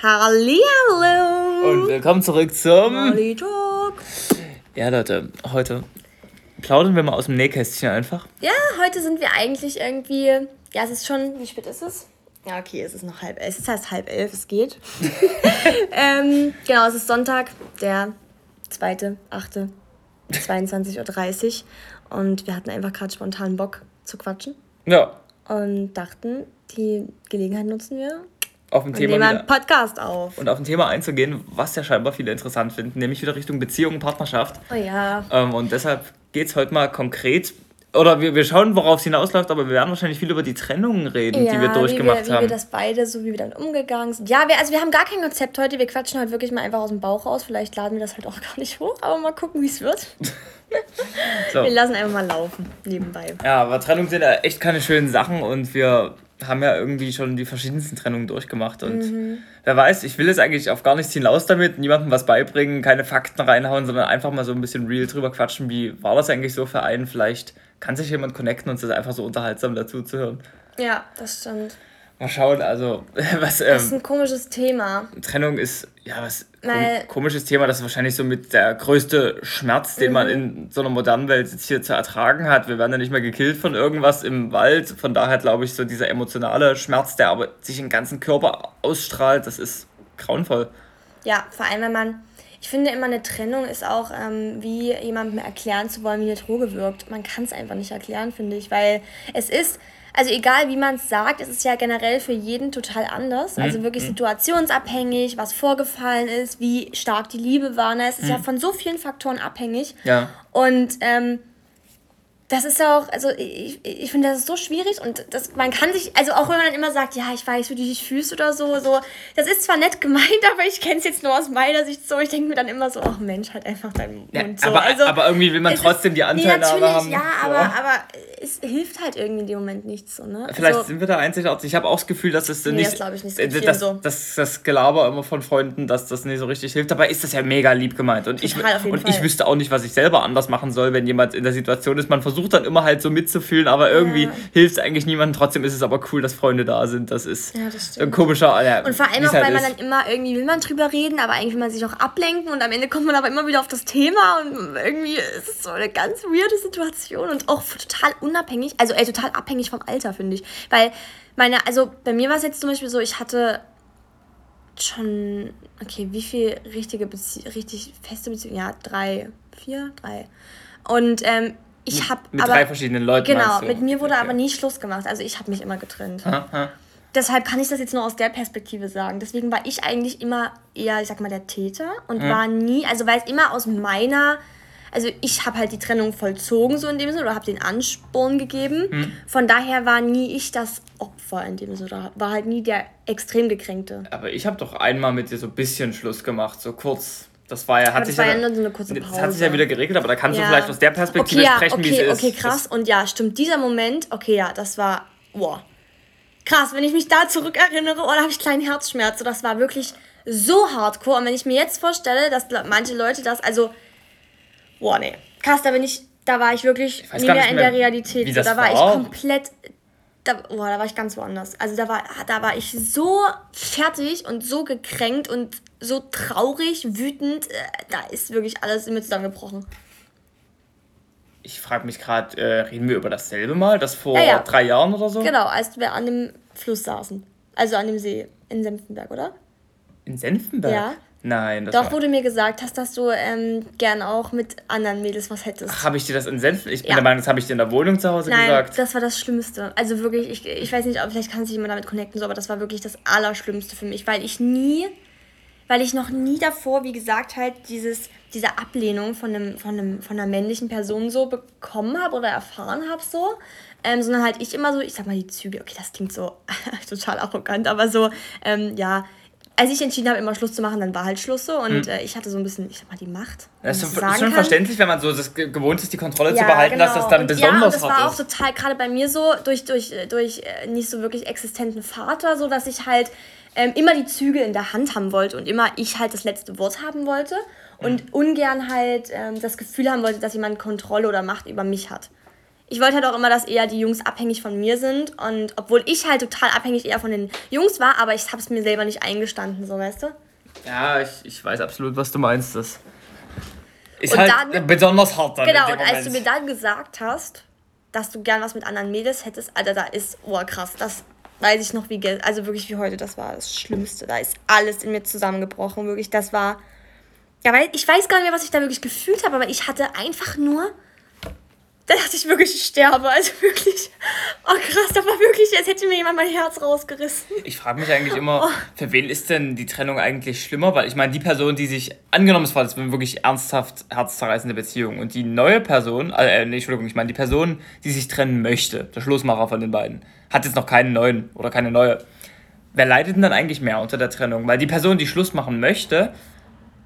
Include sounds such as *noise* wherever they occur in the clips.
Hallihallo! Und willkommen zurück zum. Molly Talk. Ja, Leute, heute plaudern wir mal aus dem Nähkästchen einfach. Ja, heute sind wir eigentlich irgendwie. Ja, es ist schon. Wie spät ist es? Ja, okay, es ist noch halb elf. Es heißt halb elf, es geht. *laughs* ähm, genau, es ist Sonntag, der 2.8. 22.30 Uhr. Und wir hatten einfach gerade spontan Bock zu quatschen. Ja, Und dachten, die Gelegenheit nutzen wir auf dem und Thema nehmen einen. Podcast auf. Und auf ein Thema einzugehen, was ja scheinbar viele interessant finden, nämlich wieder Richtung Beziehung und Partnerschaft. Oh ja. Ähm, und deshalb geht es heute mal konkret. Oder wir, wir schauen, worauf es hinausläuft, aber wir werden wahrscheinlich viel über die Trennungen reden, die wir durchgemacht wie wir, haben. Wie wir das beide, so wie wir damit umgegangen sind. Ja, wir, also wir haben gar kein Konzept heute. Wir quatschen halt wirklich mal einfach aus dem Bauch raus. Vielleicht laden wir das halt auch *laughs* gar nicht hoch, aber mal gucken, wie es wird. *laughs* so. Wir lassen einfach mal laufen, nebenbei. Ja, aber Trennungen sind ja echt keine schönen Sachen und wir haben ja irgendwie schon die verschiedensten Trennungen durchgemacht und Mhm. wer weiß, ich will es eigentlich auf gar nichts hinaus damit, niemandem was beibringen, keine Fakten reinhauen, sondern einfach mal so ein bisschen real drüber quatschen, wie war das eigentlich so für einen, vielleicht kann sich jemand connecten und es ist einfach so unterhaltsam dazu zu hören. Ja, das stimmt. Mal schauen, also *laughs* was Das ist ähm, ein komisches Thema. Trennung ist, ja, was Weil- komisches Thema, das ist wahrscheinlich so mit der größte Schmerz, den Mhm. man in so einer modernen Welt jetzt hier zu ertragen hat. Wir werden ja nicht mehr gekillt von irgendwas im Wald. Von daher glaube ich, so dieser emotionale Schmerz, der aber sich im ganzen Körper ausstrahlt, das ist grauenvoll. Ja, vor allem, wenn man. Ich finde immer, eine Trennung ist auch ähm, wie jemandem erklären zu wollen, wie eine Droge wirkt. Man kann es einfach nicht erklären, finde ich, weil es ist. Also egal wie man es sagt, es ist ja generell für jeden total anders. Also wirklich situationsabhängig, was vorgefallen ist, wie stark die Liebe war. Ne? Es ist ja von so vielen Faktoren abhängig. Ja. Und ähm, das ist ja auch, also ich, ich finde, das ist so schwierig und das, man kann sich, also auch wenn man dann immer sagt, ja, ich weiß, wie du dich fühlst oder so, so, das ist zwar nett gemeint, *laughs* aber ich kenne es jetzt nur aus meiner Sicht so, ich denke mir dann immer so, ach Mensch, halt einfach deinen Mund Ja, so. aber, also, aber irgendwie will man trotzdem ist- die Anteilnahme nee, haben. Ja, So. aber, aber es hilft halt irgendwie in dem Moment nichts so, ne? Vielleicht also, sind wir da einzigartig. Ich habe auch das Gefühl, dass es Nee, nicht. das ich nicht. Äh, das, so. das, das Gelaber immer von Freunden, dass das nicht so richtig hilft. Dabei ist das ja mega lieb gemeint. Und, ich, Total, jeden und ich wüsste auch nicht, was ich selber anders machen soll, wenn jemand in der Situation ist. Man versucht dann immer halt so mitzufühlen, aber irgendwie Ja. hilft es eigentlich niemandem. Trotzdem ist es aber cool, dass Freunde da sind. Das ist Ja, das ein komischer. Ja, Und vor allem auch, halt weil man ist. dann immer irgendwie will man drüber reden, aber eigentlich will man sich auch ablenken und am Ende kommt man aber immer wieder auf das Thema und irgendwie ist es so eine ganz weirde Situation und auch total unabhängig, also ey, total abhängig vom Alter, finde ich. Weil meine, also bei mir war es jetzt zum Beispiel so, ich hatte schon, okay, wie viel richtige Bezie richtig feste Beziehungen? Ja, drei, vier, drei. Und ähm, ich habe mit aber drei verschiedenen Leuten. genau, mit mir wurde Okay. aber nie Schluss gemacht. Also ich habe mich immer getrennt Ha, ha. deshalb kann ich das jetzt nur aus der Perspektive sagen. Deswegen war ich eigentlich immer eher, ich sag mal, der Täter und war nie, also weil es immer aus meiner, also ich habe halt die Trennung vollzogen so in dem Sinne oder habe den Ansporn gegeben. Von daher war nie ich das Opfer in dem Sinne, oder war halt nie der extrem gekränkte. Aber ich habe doch einmal mit dir so ein bisschen Schluss gemacht, so kurz. Das war ja, hat sich ja nur so eine kurze Das hat Pause. sich ja wieder geregelt, aber da kannst du vielleicht aus der Perspektive okay, ja, sprechen, wie okay, es ist. Okay, krass. Und ja, stimmt, dieser Moment, okay, ja, das war, boah. Krass, wenn ich mich da zurückerinnere, oh, da habe ich kleinen Herzschmerz. So, das war wirklich so hardcore. Und wenn ich mir jetzt vorstelle, dass manche Leute das, also, boah, nee. Krass, da bin ich, da war ich wirklich weiß nie mehr nicht in mehr, der Realität. wie So, da war war. ich komplett, da, boah, da war ich ganz woanders. Also da war, da war ich so fertig und so gekränkt und so traurig, wütend. Äh, Da ist wirklich alles in mir zusammengebrochen. Ich frage mich gerade, äh, reden wir über dasselbe Mal, das vor Ja, ja. drei Jahren oder so? Genau, als wir an dem Fluss saßen. Also an dem See in Senftenberg, oder? In Senftenberg? Ja. Nein, das Doch, war... wo du mir gesagt hast, dass du ähm, gern auch mit anderen Mädels was hättest. Habe ich dir das in Senftenberg? Ich bin Ja. der Meinung, das habe ich dir in der Wohnung zu Hause Nein, gesagt. das war das Schlimmste. Also wirklich, ich, ich weiß nicht, ob vielleicht kann sich jemand damit connecten, so, aber das war wirklich das Allerschlimmste für mich, weil ich nie, weil ich noch nie davor, wie gesagt, halt dieses, diese Ablehnung von, einem, von, einem, von einer männlichen Person so bekommen habe oder erfahren habe so. Ähm, sondern halt ich immer so, ich sag mal die Züge, okay, das klingt so *laughs* total arrogant, aber so, ähm, ja, als ich entschieden habe, immer Schluss zu machen, dann war halt Schluss so und äh, ich hatte so ein bisschen, ich sag mal, die Macht. Das ist schon, sagen schon kann. verständlich, wenn man so das ge- gewohnt ist, die Kontrolle zu behalten, dass das dann genau. Ja, und besonders das war auch ist. total, gerade bei mir so, durch, durch, durch äh, nicht so wirklich existenten Vater, so dass ich halt ähm, immer die Zügel in der Hand haben wollte und immer ich halt das letzte Wort haben wollte und ungern halt ähm, das Gefühl haben wollte, dass jemand Kontrolle oder Macht über mich hat. ich wollte halt auch immer, dass eher die Jungs abhängig von mir sind. Und obwohl ich halt total abhängig eher von den Jungs war, aber ich habe es mir selber nicht eingestanden, so weißt du? Ja, ich, ich weiß absolut, was du meinst. Das ist und halt dann, besonders hart dann. Genau, und als du mir dann gesagt hast, dass du gern was mit anderen Mädels hättest, Alter, da ist, oh krass, das weiß ich noch wie, also wirklich wie heute, das war das Schlimmste. Da ist alles in mir zusammengebrochen, wirklich, das war, ja, weil ich weiß gar nicht mehr, was ich da wirklich gefühlt habe, aber ich hatte einfach nur da dachte ich wirklich, ich sterbe. Also wirklich, oh krass, da war wirklich, als hätte mir jemand mein Herz rausgerissen. Ich frage mich eigentlich immer, oh. für wen ist denn die Trennung eigentlich schlimmer? Weil ich meine, die Person, die sich, angenommen es war das wirklich ernsthaft herzzerreißende Beziehung und die neue Person, äh, nee, Entschuldigung, ich meine, die Person, die sich trennen möchte, der Schlussmacher von den beiden, hat jetzt noch keinen neuen oder keine neue. Wer leidet denn dann eigentlich mehr unter der Trennung? Weil die Person, die Schluss machen möchte,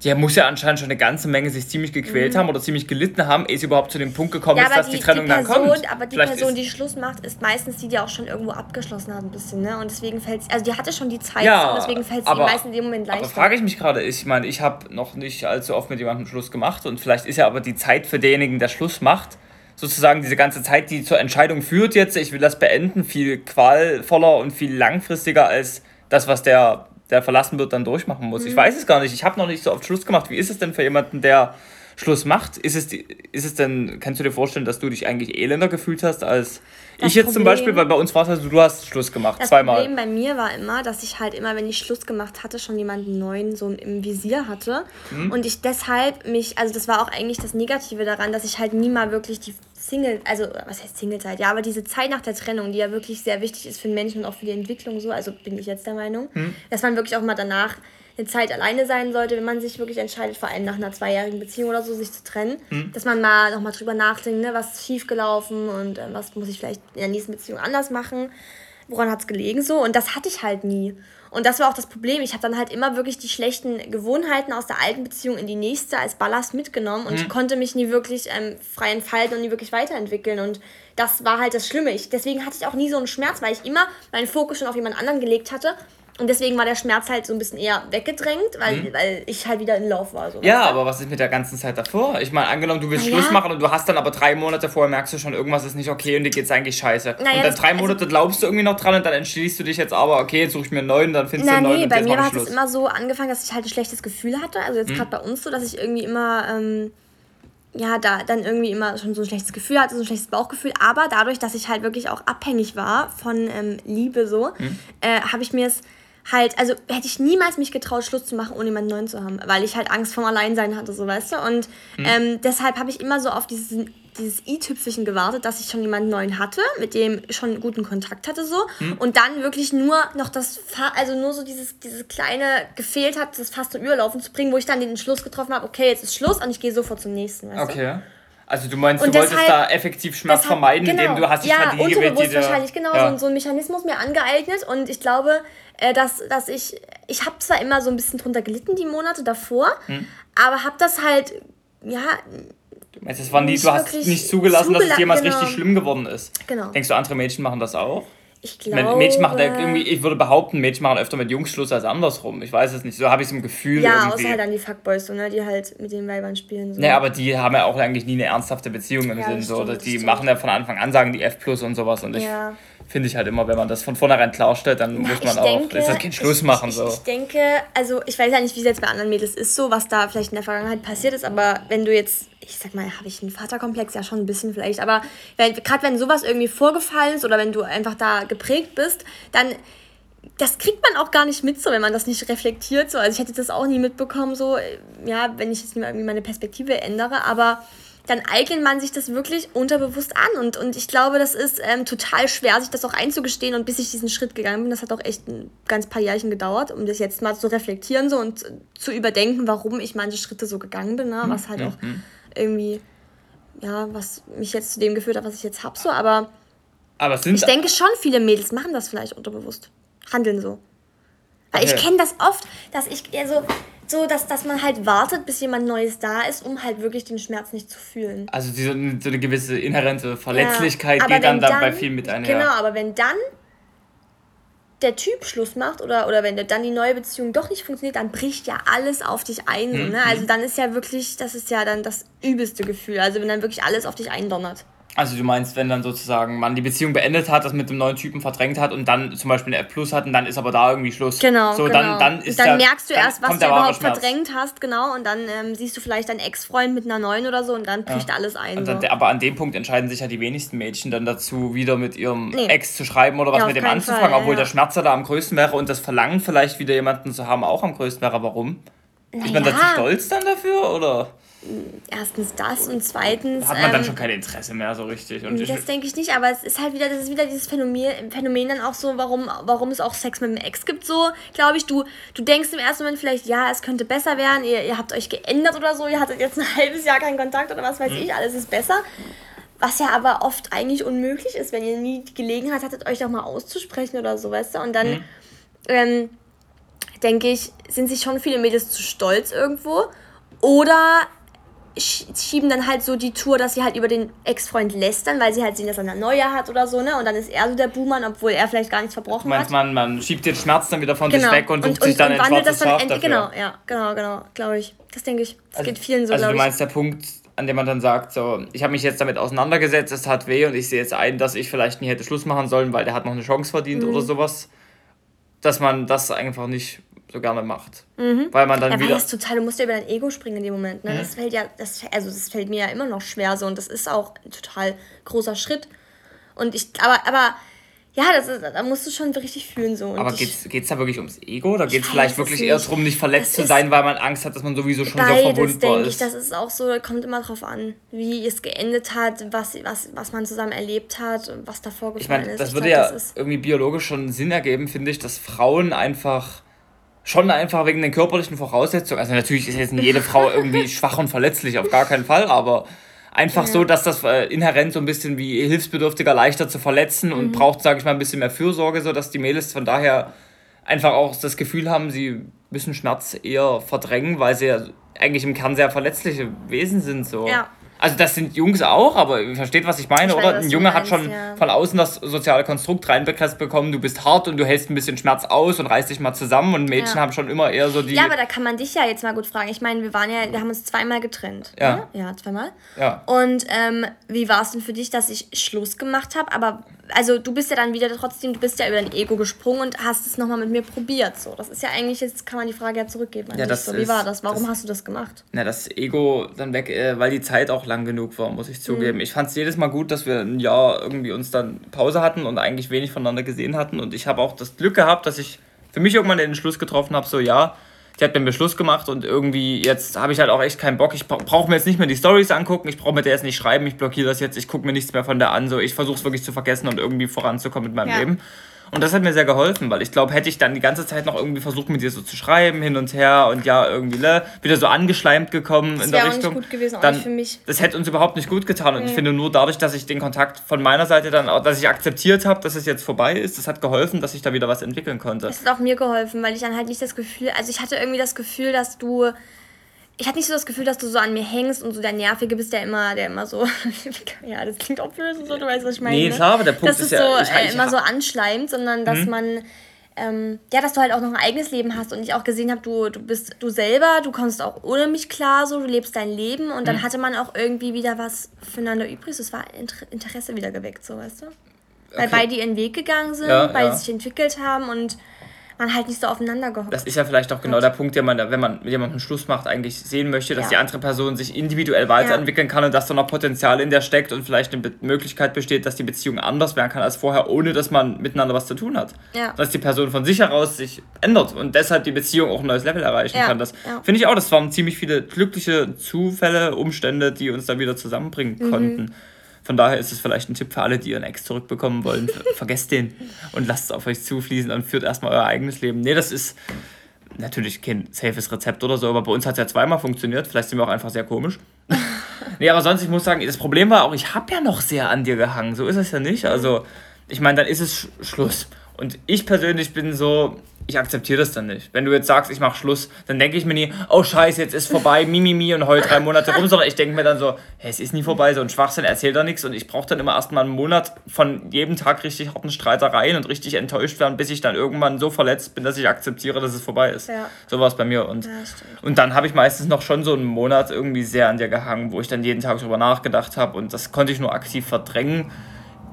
der muss ja anscheinend schon eine ganze Menge sich ziemlich gequält mhm. haben oder ziemlich gelitten haben, ehe sie überhaupt zu dem Punkt gekommen ja, ist, dass die, die Trennung die Person, dann kommt. Aber die Vielleicht Person, die Schluss macht, ist meistens die, die auch schon irgendwo abgeschlossen hat ein bisschen, ne? Und deswegen fällt also die hatte schon die Zeit ja, und deswegen fällt es meistens in dem Moment leichter. Aber frage ich mich gerade, ich meine, ich habe noch nicht allzu oft mit jemandem Schluss gemacht und vielleicht ist ja aber die Zeit für denjenigen, der Schluss macht, sozusagen diese ganze Zeit, die zur Entscheidung führt jetzt, ich will das beenden, viel qualvoller und viel langfristiger als das, was der der verlassen wird, dann durchmachen muss. Mhm. Ich weiß es gar nicht. Ich habe noch nicht so oft Schluss gemacht. Wie ist es denn für jemanden, der Schluss macht? Ist es, ist es denn, kannst du dir vorstellen, dass du dich eigentlich elender gefühlt hast als das ich jetzt Problem, zum Beispiel, weil bei uns war es also, du hast Schluss gemacht, das zweimal. Das Problem bei mir war immer, dass ich halt immer, wenn ich Schluss gemacht hatte, schon jemanden neuen so im Visier hatte. Mhm. Und ich deshalb mich, also das war auch eigentlich das Negative daran, dass ich halt nie mal wirklich die Single, also was heißt Singlezeit? Ja, aber diese Zeit nach der Trennung, die ja wirklich sehr wichtig ist für den Menschen und auch für die Entwicklung so, also bin ich jetzt der Meinung, mhm. dass man wirklich auch mal danach eine Zeit alleine sein sollte, wenn man sich wirklich entscheidet, vor allem nach einer zweijährigen Beziehung oder so, sich zu trennen, mhm. dass man mal nochmal drüber nachdenkt, ne, was ist schiefgelaufen und äh, was muss ich vielleicht in der nächsten Beziehung anders machen, woran hat es gelegen so und das hatte ich halt nie. Und das war auch das Problem. Ich habe dann halt immer wirklich die schlechten Gewohnheiten aus der alten Beziehung in die nächste als Ballast mitgenommen und mhm. konnte mich nie wirklich ähm, frei entfalten und nie wirklich weiterentwickeln. Und das war halt das Schlimme. Ich, deswegen hatte ich auch nie so einen Schmerz, weil ich immer meinen Fokus schon auf jemand anderen gelegt hatte und deswegen war der Schmerz halt so ein bisschen eher weggedrängt, weil, mhm. weil ich halt wieder in Lauf war. So ja, aber was ist mit der ganzen Zeit davor? Ich meine, angenommen, du willst naja. Schluss machen und du hast dann aber drei Monate vorher merkst du schon, irgendwas ist nicht okay und dir geht's eigentlich scheiße. Naja, und dann drei Monate also, glaubst du irgendwie noch dran und dann entschließt du dich jetzt aber, okay, jetzt suche ich mir einen neuen, dann findest na, du einen neuen. Nee, bei mir hat es immer so angefangen, dass ich halt ein schlechtes Gefühl hatte. Also jetzt mhm. gerade bei uns so, dass ich irgendwie immer. Ähm, ja, da dann irgendwie immer schon so ein schlechtes Gefühl hatte, so ein schlechtes Bauchgefühl. Aber dadurch, dass ich halt wirklich auch abhängig war von ähm, Liebe so, mhm. äh, habe ich mir es halt, also hätte ich niemals mich getraut, Schluss zu machen, ohne jemanden neuen zu haben, weil ich halt Angst vorm Alleinsein hatte, so weißt du. Und mhm. ähm, deshalb habe ich immer so auf dieses, dieses i-Tüpfelchen gewartet, dass ich schon jemanden neuen hatte, mit dem schon guten Kontakt hatte so. Mhm. Und dann wirklich nur noch das, also nur so dieses, dieses kleine gefehlt hat, das fast zum Überlaufen zu bringen, wo ich dann den Entschluss getroffen habe, okay, jetzt ist Schluss und ich gehe sofort zum nächsten, weißt okay. Du? Also du meinst, und du deshalb, wolltest da effektiv Schmerz deshalb, vermeiden, genau, indem du hast die ja, Strategie gewählt, die wahrscheinlich, genau, ja. so, so ein Mechanismus mir angeeignet und ich glaube, äh, dass, dass ich, ich habe zwar immer so ein bisschen drunter gelitten die Monate davor, hm. aber habe das halt, ja... Du meinst, das war nie, du hast nicht zugelassen, zugela dass es jemals genau. richtig schlimm geworden ist. Genau. Denkst du, andere Mädchen machen das auch? Ich glaube. Mädchen machen irgendwie, ich würde behaupten, Mädchen machen öfter mit Jungs Schluss als andersrum. Ich weiß es nicht. So habe ich es im Gefühl. Ja, irgendwie. außer halt an die Fuckboys, so, ne? die halt mit den Weibern spielen. So. Naja, aber die haben ja auch eigentlich nie eine ernsthafte Beziehung im ja, Sinn. So. Stimmt, die machen ja von Anfang an, sagen die F plus und sowas. Und ich ja finde ich halt immer, wenn man das von vornherein klarstellt, dann muss man auch, denke, ist das kein Schluss ich, machen. Ich, so. ich denke, also ich weiß ja nicht, wie es jetzt bei anderen Mädels ist, so was da vielleicht in der Vergangenheit passiert ist, aber wenn du jetzt, ich sag mal, habe ich einen Vaterkomplex, ja schon ein bisschen vielleicht, aber gerade wenn sowas irgendwie vorgefallen ist oder wenn du einfach da geprägt bist, dann das kriegt man auch gar nicht mit, so wenn man das nicht reflektiert. So. Also ich hätte das auch nie mitbekommen, so, ja, wenn ich jetzt irgendwie meine Perspektive ändere, aber dann eignet man sich das wirklich unterbewusst an. Und, und ich glaube, das ist ähm, total schwer, sich das auch einzugestehen. Und bis ich diesen Schritt gegangen bin, das hat auch echt ein ganz paar Jährchen gedauert, um das jetzt mal zu reflektieren so und zu überdenken, warum ich manche Schritte so gegangen bin. Ne? Was halt mhm. auch irgendwie, ja, was mich jetzt zu dem geführt hat, was ich jetzt habe. So. Aber, Aber ich denke schon, viele Mädels machen das vielleicht unterbewusst. Handeln so. Weil okay. ich kenne das oft, dass ich eher so, dass, dass man halt wartet, bis jemand Neues da ist, um halt wirklich den Schmerz nicht zu fühlen. Also diese, so eine gewisse inhärente Verletzlichkeit ja, geht dann, dann bei vielen mit einher. Genau, aber wenn dann der Typ Schluss macht oder, oder wenn dann die neue Beziehung doch nicht funktioniert, dann bricht ja alles auf dich ein. Mhm. Ne? Also dann ist ja wirklich, das ist ja dann das übelste Gefühl. Also wenn dann wirklich alles auf dich eindonnert. Also du meinst, wenn dann sozusagen man die Beziehung beendet hat, das mit dem neuen Typen verdrängt hat und dann zum Beispiel eine F Plus hat und dann ist aber da irgendwie Schluss. Genau. So, genau. Dann, dann, ist dann der, merkst du erst, was du überhaupt verdrängt hast, genau, und dann ähm, siehst du vielleicht deinen Ex-Freund mit einer neuen oder so und dann bricht ja. alles ein. Dann, so. Aber an dem Punkt entscheiden sich ja die wenigsten Mädchen dann dazu, wieder mit ihrem nee. Ex zu schreiben oder was ja, mit dem anzufangen, Fall, obwohl ja. der Schmerzer da am größten wäre und das Verlangen vielleicht wieder jemanden zu haben auch am größten wäre. Warum? Naja. Ist man da zu stolz dann dafür oder? Erstens das und zweitens. Hat man dann ähm, schon kein Interesse mehr so richtig. Und das denke ich nicht, aber es ist halt wieder, das ist wieder dieses Phänomen, Phänomen dann auch so, warum, warum es auch Sex mit dem Ex gibt, so, glaube ich. Du, du denkst im ersten Moment vielleicht, ja, es könnte besser werden, ihr, ihr habt euch geändert oder so, ihr hattet jetzt ein *laughs* halbes Jahr keinen Kontakt oder was weiß mhm. ich, alles ist besser. Was ja aber oft eigentlich unmöglich ist, wenn ihr nie die Gelegenheit hattet, euch doch mal auszusprechen oder so, weißt du? Und dann mhm. ähm, denke ich, sind sich schon viele Mädels zu stolz irgendwo. Oder schieben dann halt so die Tour, dass sie halt über den Ex-Freund lästern, weil sie halt sehen, dass er eine neue hat oder so, ne? Und dann ist er so der Buhmann, obwohl er vielleicht gar nichts verbrochen meinst, hat. Man, man schiebt den Schmerz dann wieder von genau. sich weg und sucht und, sich dann und ein schwarzes das dann Genau, ja, genau, genau, glaube ich. Das denke ich. Das also, geht vielen so, Also du meinst, ich. der Punkt, an dem man dann sagt, so, ich habe mich jetzt damit auseinandergesetzt, es hat weh und ich sehe jetzt ein, dass ich vielleicht nie hätte Schluss machen sollen, weil der hat noch eine Chance verdient mhm. oder sowas, dass man das einfach nicht so gerne macht. Mhm. Weil man dann ja, wieder. Das total, du musst ja über dein Ego springen in dem Moment. Ne? Mhm. Das fällt ja, das, also das fällt mir ja immer noch schwer so und das ist auch ein total großer Schritt. Und ich, aber, aber ja, das ist, da musst du schon richtig fühlen so. Und aber geht es da wirklich ums Ego oder geht es vielleicht wirklich eher darum, nicht verletzt zu sein, weil man Angst hat, dass man sowieso schon beides, so verwundbar ist? Ich, das ist auch so, kommt immer drauf an, wie es geendet hat, was, was, was man zusammen erlebt hat und was davor gefallen ich mein, ist. Das würde glaub, ja das irgendwie biologisch schon Sinn ergeben, finde ich, dass Frauen einfach schon einfach wegen den körperlichen Voraussetzungen. Also natürlich ist jetzt nicht jede Frau irgendwie *laughs* schwach und verletzlich, auf gar keinen Fall, aber einfach ja. so, dass das äh, inhärent so ein bisschen wie Hilfsbedürftiger leichter zu verletzen mhm. und braucht, sage ich mal, ein bisschen mehr Fürsorge, so dass die Mädels von daher einfach auch das Gefühl haben, sie müssen Schmerz eher verdrängen, weil sie ja eigentlich im Kern sehr verletzliche Wesen sind. So. Ja. Also das sind Jungs auch, aber ihr versteht, was ich meine, ich oder? Weiß, ein Junge meinst, hat schon ja. von außen das soziale Konstrukt reinbekräftigt bekommen, du bist hart und du hältst ein bisschen Schmerz aus und reißt dich mal zusammen und Mädchen ja. haben schon immer eher so die... Ja, aber da kann man dich ja jetzt mal gut fragen. Ich meine, wir waren ja, wir haben uns zweimal getrennt. Ja. Ne? Ja, zweimal. Ja. Und ähm, wie war es denn für dich, dass ich Schluss gemacht habe? Aber also du bist ja dann wieder trotzdem, du bist ja über dein Ego gesprungen und hast es nochmal mit mir probiert. So, das ist ja eigentlich, jetzt kann man die Frage ja zurückgeben. Ja, das so, wie war das? Warum das, hast du das gemacht? Na, das Ego dann weg, äh, weil die Zeit auch lang genug war, muss ich zugeben. Mhm. Ich fand es jedes Mal gut, dass wir ein Jahr irgendwie uns dann Pause hatten und eigentlich wenig voneinander gesehen hatten. Und ich habe auch das Glück gehabt, dass ich für mich irgendwann den Entschluss getroffen habe, so ja, die hat mir einen Beschluss gemacht und irgendwie jetzt habe ich halt auch echt keinen Bock. Ich brauche mir jetzt nicht mehr die Stories angucken, ich brauche mir der jetzt nicht schreiben, ich blockiere das jetzt, ich gucke mir nichts mehr von der an. So, ich versuche es wirklich zu vergessen und irgendwie voranzukommen mit meinem ja. Leben. Und das hat mir sehr geholfen, weil ich glaube, hätte ich dann die ganze Zeit noch irgendwie versucht, mit dir so zu schreiben, hin und her und ja, irgendwie ne, wieder so angeschleimt gekommen das in der Richtung. Auch nicht gut gewesen, dann, für mich. Das hätte uns überhaupt nicht gut getan. Und mhm. ich finde nur dadurch, dass ich den Kontakt von meiner Seite dann auch, dass ich akzeptiert habe, dass es jetzt vorbei ist, das hat geholfen, dass ich da wieder was entwickeln konnte. Es hat auch mir geholfen, weil ich dann halt nicht das Gefühl, also ich hatte irgendwie das Gefühl, dass du ich hatte nicht so das Gefühl, dass du so an mir hängst und so der Nervige bist, der immer, der immer so, *laughs* ja, das klingt auch böse, so, du weißt, was ich meine. Nee, ne? klar, aber der Punkt dass ist ja... so ich, äh, immer so anschleimt, sondern dass mhm. man, ähm, ja, dass du halt auch noch ein eigenes Leben hast und ich auch gesehen habe, du, du bist du selber, du kommst auch ohne mich klar, so, du lebst dein Leben und dann mhm. hatte man auch irgendwie wieder was füreinander übrig, es war Interesse wieder geweckt, so, weißt du? Weil okay. beide ihren Weg gegangen sind, ja, beide ja. sich entwickelt haben und man halt nicht so aufeinander gehockt. Das ist ja vielleicht auch genau der Punkt, den man, wenn man mit jemandem Schluss macht, eigentlich sehen möchte, dass ja. die andere Person sich individuell weiterentwickeln ja. kann und dass da noch Potenzial in der steckt und vielleicht eine Be Möglichkeit besteht, dass die Beziehung anders werden kann als vorher, ohne dass man miteinander was zu tun hat. Ja. Dass die Person von sich heraus sich ändert und deshalb die Beziehung auch ein neues Level erreichen kann. Das finde ich auch, das waren ziemlich viele glückliche Zufälle, Umstände, die uns da wieder zusammenbringen mhm. konnten. Von daher ist es vielleicht ein Tipp für alle, die ihren Ex zurückbekommen wollen. *laughs* Vergesst den und lasst es auf euch zufließen und führt erstmal euer eigenes Leben. Nee, das ist natürlich kein safes Rezept oder so, aber bei uns hat es ja zweimal funktioniert. Vielleicht sind wir auch einfach sehr komisch. *laughs* nee, aber sonst, ich muss sagen, das Problem war auch, ich habe ja noch sehr an dir gehangen. So ist es ja nicht. Also, ich meine, dann ist es Sch Schluss. Und ich persönlich bin so, ich akzeptiere das dann nicht. Wenn du jetzt sagst, ich mache Schluss, dann denke ich mir nie, oh scheiße, jetzt ist vorbei, mimimi mi, mi, und heul drei Monate rum, sondern ich denke mir dann so, hey, es ist nie vorbei, so ein Schwachsinn erzählt da nichts und ich brauche dann immer erstmal einen Monat von jedem Tag richtig harten Streitereien und richtig enttäuscht werden, bis ich dann irgendwann so verletzt bin, dass ich akzeptiere, dass es vorbei ist. Ja. So war es bei mir und, ja, und dann habe ich meistens noch schon so einen Monat irgendwie sehr an dir gehangen, wo ich dann jeden Tag drüber nachgedacht habe und das konnte ich nur aktiv verdrängen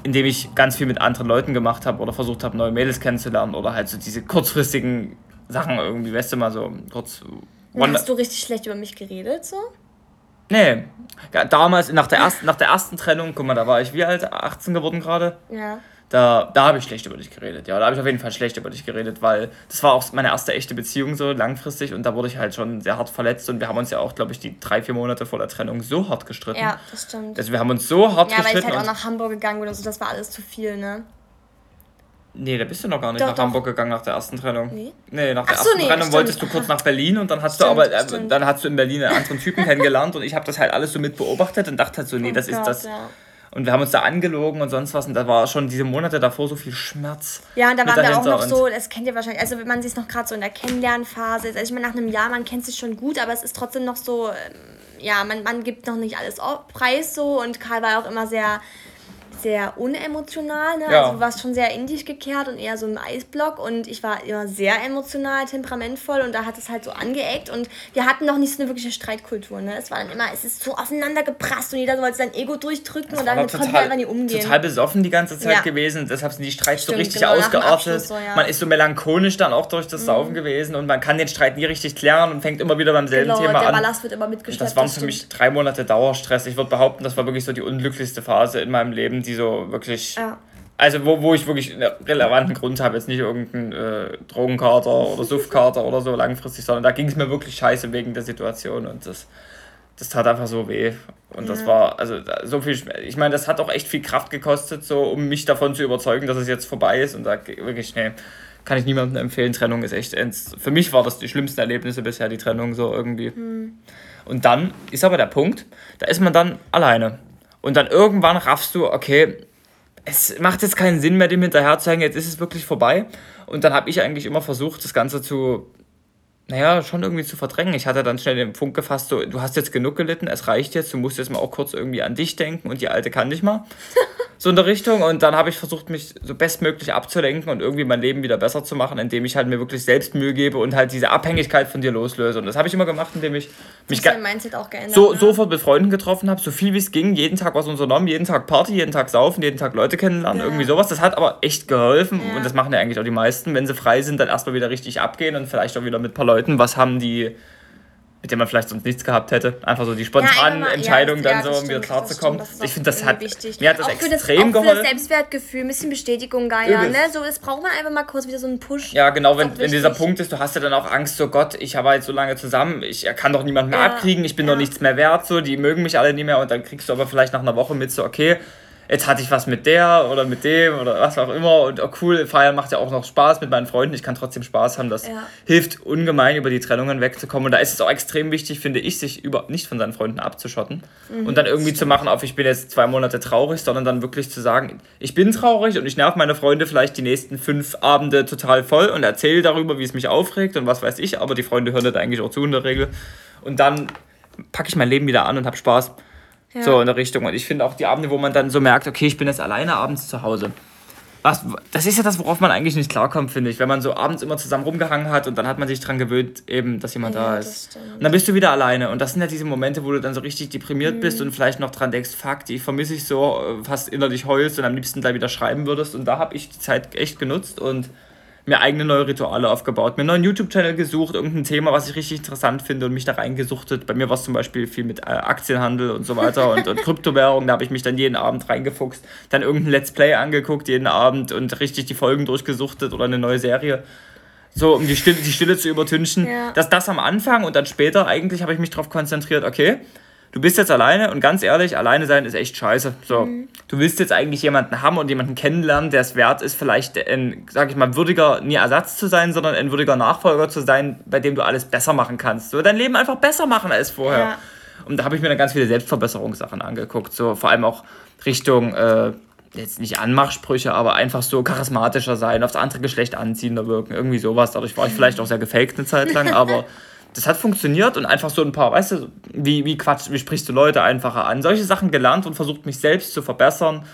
indem ich ganz viel mit anderen Leuten gemacht habe oder versucht habe, neue Mädels kennenzulernen oder halt so diese kurzfristigen Sachen irgendwie, weißt du mal, so kurz. Hast du richtig schlecht über mich geredet, so? Nee. Damals, nach der, ersten, nach der ersten Trennung, guck mal, da war ich wie alt? 18 geworden gerade? Ja da, da habe ich schlecht über dich geredet. Ja, da habe ich auf jeden Fall schlecht über dich geredet, weil das war auch meine erste echte Beziehung so langfristig und da wurde ich halt schon sehr hart verletzt und wir haben uns ja auch, glaube ich, die drei, vier Monate vor der Trennung so hart gestritten. Ja, das stimmt. Also wir haben uns so hart ja, gestritten. Ja, weil ich halt auch nach Hamburg gegangen bin und so, das war alles zu viel, ne? Nee, da bist du noch gar nicht doch, nach doch. Hamburg gegangen nach der ersten Trennung. Nee, nee nach der so, ersten nee, Trennung stimmt. wolltest du kurz nach Berlin und dann hast stimmt, du aber äh, dann hast du in Berlin einen anderen Typen *laughs* kennengelernt und ich habe das halt alles so mit beobachtet und dachte halt so, nee, oh das Gott, ist das. Ja und wir haben uns da angelogen und sonst was. Und da war schon diese Monate davor so viel Schmerz. Ja, und da waren wir auch noch so, das kennt ihr wahrscheinlich, also wenn man sich noch gerade so in der Kennenlernphase ist. Also ich meine, nach einem Jahr, man kennt sich schon gut, aber es ist trotzdem noch so, ähm, ja, man, man gibt noch nicht alles preis so. Und Karl war auch immer sehr sehr unemotional. Ne? Ja. Also du warst schon sehr in dich gekehrt und eher so im Eisblock und ich war immer sehr emotional, temperamentvoll und da hat es halt so angeeckt und wir hatten noch nicht so eine wirkliche Streitkultur. Ne? Es war dann immer, es ist so aufeinander geprasst und jeder wollte sein Ego durchdrücken das und damit konnten wir einfach nicht umgehen. Total besoffen die ganze Zeit ja. gewesen, deshalb sind die Streits Stimmt, so richtig genau, ausgeartet. So, ja. Man ist so melancholisch dann auch durch das mhm. Saufen gewesen und man kann den Streit nie richtig klären und fängt immer wieder beim selben genau, Thema der an. Der Ballast wird immer mitgeschleppt. Das waren für mich drei Monate Dauerstress. Ich würde behaupten, das war wirklich so die unglücklichste Phase in meinem Leben, die so wirklich. Ja. Also, wo, wo ich wirklich einen relevanten Grund habe, jetzt nicht irgendein äh, Drogenkater oder Suffkater oder so langfristig, sondern da ging es mir wirklich scheiße wegen der Situation und das, das tat einfach so weh. Und ja. das war, also so viel, ich meine, das hat auch echt viel Kraft gekostet, so um mich davon zu überzeugen, dass es jetzt vorbei ist und da wirklich, nee, kann ich niemandem empfehlen. Trennung ist echt, für mich war das die schlimmsten Erlebnisse bisher, die Trennung so irgendwie. Mhm. Und dann ist aber der Punkt, da ist man dann alleine. Und dann irgendwann raffst du, okay, es macht jetzt keinen Sinn mehr, dem hinterher zu hängen, jetzt ist es wirklich vorbei. Und dann habe ich eigentlich immer versucht, das Ganze zu, naja, schon irgendwie zu verdrängen. Ich hatte dann schnell den Punkt gefasst, so, du hast jetzt genug gelitten, es reicht jetzt, du musst jetzt mal auch kurz irgendwie an dich denken und die Alte kann dich mal. *laughs* so in der Richtung. Und dann habe ich versucht, mich so bestmöglich abzulenken und irgendwie mein Leben wieder besser zu machen, indem ich halt mir wirklich selbst Mühe gebe und halt diese Abhängigkeit von dir loslöse. Und das habe ich immer gemacht, indem ich mich auch geändert, so, ne? sofort mit Freunden getroffen habe, so viel wie es ging, jeden Tag was unternommen, jeden Tag Party, jeden Tag saufen, jeden Tag Leute kennenlernen, ja. irgendwie sowas. Das hat aber echt geholfen ja. und das machen ja eigentlich auch die meisten. Wenn sie frei sind, dann erstmal wieder richtig abgehen und vielleicht auch wieder mit ein paar Leuten was haben, die mit dem man vielleicht sonst nichts gehabt hätte. Einfach so die spontanen ja, Entscheidungen ja, dann ja, so, um wieder klarzukommen. Ich finde, das hat, wichtig. mir hat das auch extrem für das, auch geholfen. Für das Selbstwertgefühl, ein bisschen Bestätigung geil, ja, ne? So, das braucht man einfach mal kurz wieder so einen Push. Ja, genau, wenn, wenn dieser Punkt ist, du hast ja dann auch Angst, so Gott, ich habe halt so lange zusammen, ich kann doch niemand mehr abkriegen, ich bin doch nichts mehr wert, so, die mögen mich alle nicht mehr und dann kriegst du aber vielleicht nach einer Woche mit, so, okay, jetzt hatte ich was mit der oder mit dem oder was auch immer und oh cool, Feiern macht ja auch noch Spaß mit meinen Freunden, ich kann trotzdem Spaß haben, das ja. hilft ungemein über die Trennungen wegzukommen. Und da ist es auch extrem wichtig, finde ich, sich über, nicht von seinen Freunden abzuschotten mhm, und dann irgendwie zu machen, auf ich bin jetzt zwei Monate traurig, sondern dann wirklich zu sagen, ich bin traurig und ich nerv meine Freunde vielleicht die nächsten fünf Abende total voll und erzähle darüber, wie es mich aufregt und was weiß ich, aber die Freunde hören das eigentlich auch zu in der Regel. Und dann packe ich mein Leben wieder an und habe Spaß. Ja. So in der Richtung. Und ich finde auch die Abende, wo man dann so merkt, okay, ich bin jetzt alleine abends zu Hause. Was, das ist ja das, worauf man eigentlich nicht klarkommt, finde ich. Wenn man so abends immer zusammen rumgehangen hat und dann hat man sich daran gewöhnt, eben, dass jemand ja, da ist. Und dann bist du wieder alleine. Und das sind ja diese Momente, wo du dann so richtig deprimiert mhm. bist und vielleicht noch dran denkst, fuck, die vermisse ich so, äh, fast innerlich heulst und am liebsten da wieder schreiben würdest. Und da habe ich die Zeit echt genutzt und mir eigene neue Rituale aufgebaut, mir einen neuen YouTube-Channel gesucht, irgendein Thema, was ich richtig interessant finde und mich da reingesuchtet. Bei mir war es zum Beispiel viel mit äh, Aktienhandel und so weiter und, und *laughs* Kryptowährung, da habe ich mich dann jeden Abend reingefuchst, dann irgendein Let's Play angeguckt jeden Abend und richtig die Folgen durchgesuchtet oder eine neue Serie. So, um die Stille, die Stille zu übertünchen. Ja. Dass das am Anfang und dann später eigentlich habe ich mich darauf konzentriert, okay, du bist jetzt alleine und ganz ehrlich, alleine sein ist echt scheiße. So, mhm. du willst jetzt eigentlich jemanden haben und jemanden kennenlernen, der es wert ist, vielleicht ein, sag ich mal, würdiger, nie Ersatz zu sein, sondern ein würdiger Nachfolger zu sein, bei dem du alles besser machen kannst. So, dein Leben einfach besser machen als vorher. Ja. Und da habe ich mir dann ganz viele Selbstverbesserungssachen angeguckt, so vor allem auch Richtung, äh, jetzt nicht Anmachsprüche, aber einfach so charismatischer sein, aufs andere Geschlecht anziehender wirken, irgendwie sowas. Dadurch war ich vielleicht auch sehr gefaked eine Zeit lang, aber *laughs* das hat funktioniert und einfach so ein paar, weißt du, wie, wie Quatsch, wie sprichst du Leute einfacher an? Solche Sachen gelernt und versucht mich selbst zu verbessern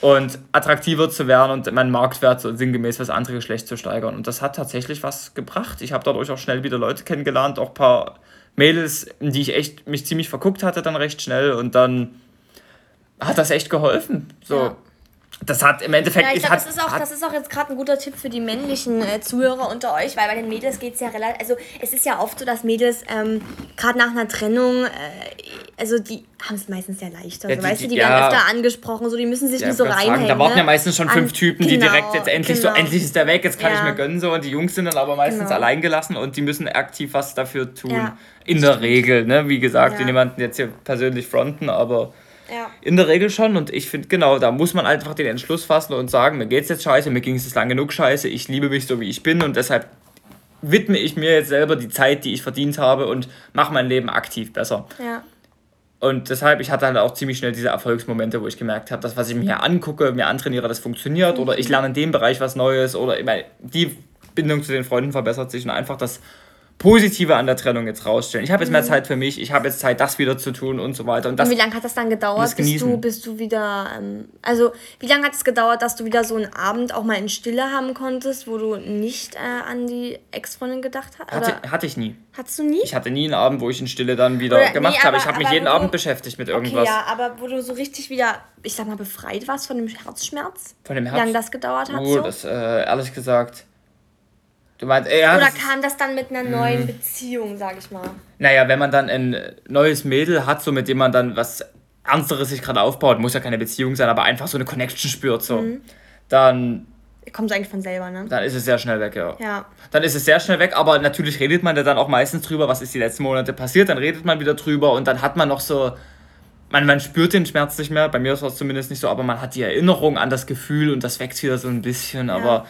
und attraktiver zu werden und meinen Marktwert so sinngemäß fürs andere Geschlecht zu steigern. Und das hat tatsächlich was gebracht. Ich habe dadurch auch schnell wieder Leute kennengelernt, auch ein paar Mädels, in die ich echt mich ziemlich verguckt hatte, dann recht schnell und dann hat das echt geholfen. So. Ja das hat im Endeffekt. Ja, ich glaube, das, ist auch, das ist auch jetzt gerade ein guter Tipp für die männlichen äh, Zuhörer unter euch, weil bei den Mädels geht es ja relativ. Also, es ist ja oft so, dass Mädels ähm, gerade nach einer Trennung, äh, also die haben es meistens ja leichter. Ja, so, die, weißt du, die ja, werden öfter angesprochen, so, die müssen sich ja, nicht so reinhängen. da warten ja ne? meistens schon fünf An, Typen, die genau, direkt jetzt endlich genau. so, endlich ist der weg, jetzt kann ich mir gönnen, so. Und die Jungs sind dann aber meistens genau. allein gelassen und die müssen aktiv was dafür tun. In der Regel, ne? Wie gesagt, ja. jemanden jetzt hier persönlich fronten, aber. Ja. In der Regel schon. Und ich finde, genau, da muss man einfach den Entschluss fassen und sagen, mir geht es jetzt scheiße, mir ging es lang genug scheiße, ich liebe mich so, wie ich bin und deshalb widme ich mir jetzt selber die Zeit, die ich verdient habe und mache mein Leben aktiv besser. Ja. Und deshalb, ich hatte halt auch ziemlich schnell diese Erfolgsmomente, wo ich gemerkt habe, dass was ich mir hier angucke, mir antrainiere, das funktioniert mhm. oder ich lerne in dem Bereich was Neues oder ich meine, die Bindung zu den Freunden verbessert sich und einfach das Positive an der Trennung jetzt rausstellen. Ich habe jetzt mehr mhm. Zeit für mich, ich habe jetzt Zeit, das wieder zu tun und so weiter. Und, das, und wie lange hat das dann gedauert, bis du, bis du wieder, ähm, also wie lange hat es gedauert, dass du wieder so einen Abend auch mal in Stille haben konntest, wo du nicht äh, an die Ex-Freundin gedacht hast? Hatte, hatte ich nie. Hattest du nie? Ich hatte nie einen Abend, wo ich in Stille dann wieder Oder, gemacht nee, habe. Ich habe mich jeden du, Abend beschäftigt mit irgendwas. Okay, ja, aber wo du so richtig wieder, ich sag mal, befreit warst von dem Herzschmerz? Von dem Herz? Wie lange das gedauert hat? Oh, so? das, äh, ehrlich gesagt Du meinst, ja, Oder kam das dann mit einer neuen mhm. Beziehung, sag ich mal? Naja, wenn man dann ein neues Mädel hat, so mit dem man dann was Ernsteres sich gerade aufbaut, muss ja keine Beziehung sein, aber einfach so eine Connection spürt, so, mhm. dann. Kommt eigentlich von selber, ne? Dann ist es sehr schnell weg, ja. ja. Dann ist es sehr schnell weg, aber natürlich redet man da dann auch meistens drüber, was ist die letzten Monate passiert, dann redet man wieder drüber und dann hat man noch so. Man, man spürt den Schmerz nicht mehr, bei mir war es zumindest nicht so, aber man hat die Erinnerung an das Gefühl und das wächst wieder so ein bisschen, ja. aber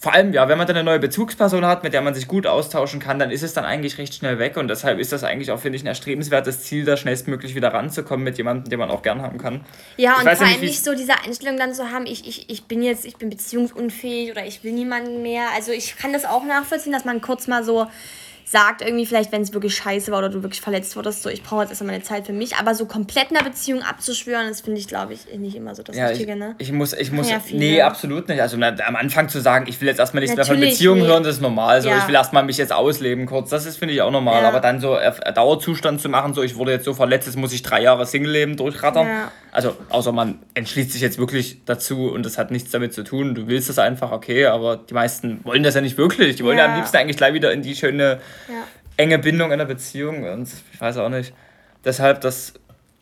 vor allem, ja, wenn man dann eine neue Bezugsperson hat, mit der man sich gut austauschen kann, dann ist es dann eigentlich recht schnell weg und deshalb ist das eigentlich auch, finde ich, ein erstrebenswertes Ziel, da schnellstmöglich wieder ranzukommen mit jemandem, den man auch gern haben kann. Ja, ich und vor allem nicht so diese Einstellung dann zu haben, ich, ich, ich bin jetzt, ich bin beziehungsunfähig oder ich will niemanden mehr. Also ich kann das auch nachvollziehen, dass man kurz mal so sagt, irgendwie vielleicht, wenn es wirklich scheiße war oder du wirklich verletzt wurdest, so ich brauche jetzt erstmal eine Zeit für mich, aber so komplett eine Beziehung abzuschwören, das finde ich, glaube ich, nicht immer so das ja, Richtige, ne? Ich, muss, ich muss, ja nee, absolut nicht. Also na, am Anfang zu sagen, ich will jetzt erstmal nichts mehr von Beziehungen nee. hören, das ist normal. So, ja. ich will erstmal mich jetzt ausleben kurz, das ist, finde ich, auch normal. Aber dann so Dauerzustand zu machen, so ich wurde jetzt so verletzt, jetzt muss ich drei Jahre Single-Leben durchrattern. Also, außer man entschließt sich jetzt wirklich dazu und das hat nichts damit zu tun. Du willst es einfach, okay, aber die meisten wollen das ja nicht wirklich. Die wollen ja, am liebsten eigentlich gleich wieder in die schöne enge Bindung in einer Beziehung und ich weiß auch nicht. Deshalb, das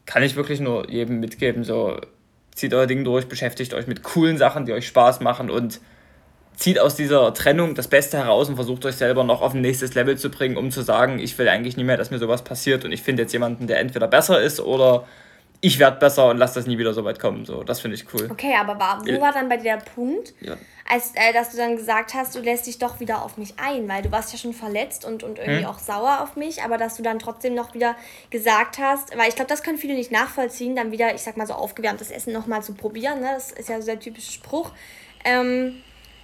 kann ich wirklich nur jedem mitgeben. So, zieht euer Ding durch, beschäftigt euch mit coolen Sachen, die euch Spaß machen und zieht aus dieser Trennung das Beste heraus und versucht euch selber noch auf ein nächstes Level zu bringen, um zu sagen, ich will eigentlich nie mehr, dass mir sowas passiert und ich finde jetzt jemanden, der entweder besser ist oder ich werde besser und lass das nie wieder so weit kommen. So, das finde ich cool. Okay, aber war, wo war dann bei dir der Punkt, ja. als äh, dass du dann gesagt hast, du lässt dich doch wieder auf mich ein, weil du warst ja schon verletzt und, und irgendwie hm. auch sauer auf mich, aber dass du dann trotzdem noch wieder gesagt hast, weil ich glaube, das können viele nicht nachvollziehen, dann wieder, ich sag mal so aufgewärmtes Essen nochmal zu probieren, ne? das ist ja so der typische Spruch. Ähm,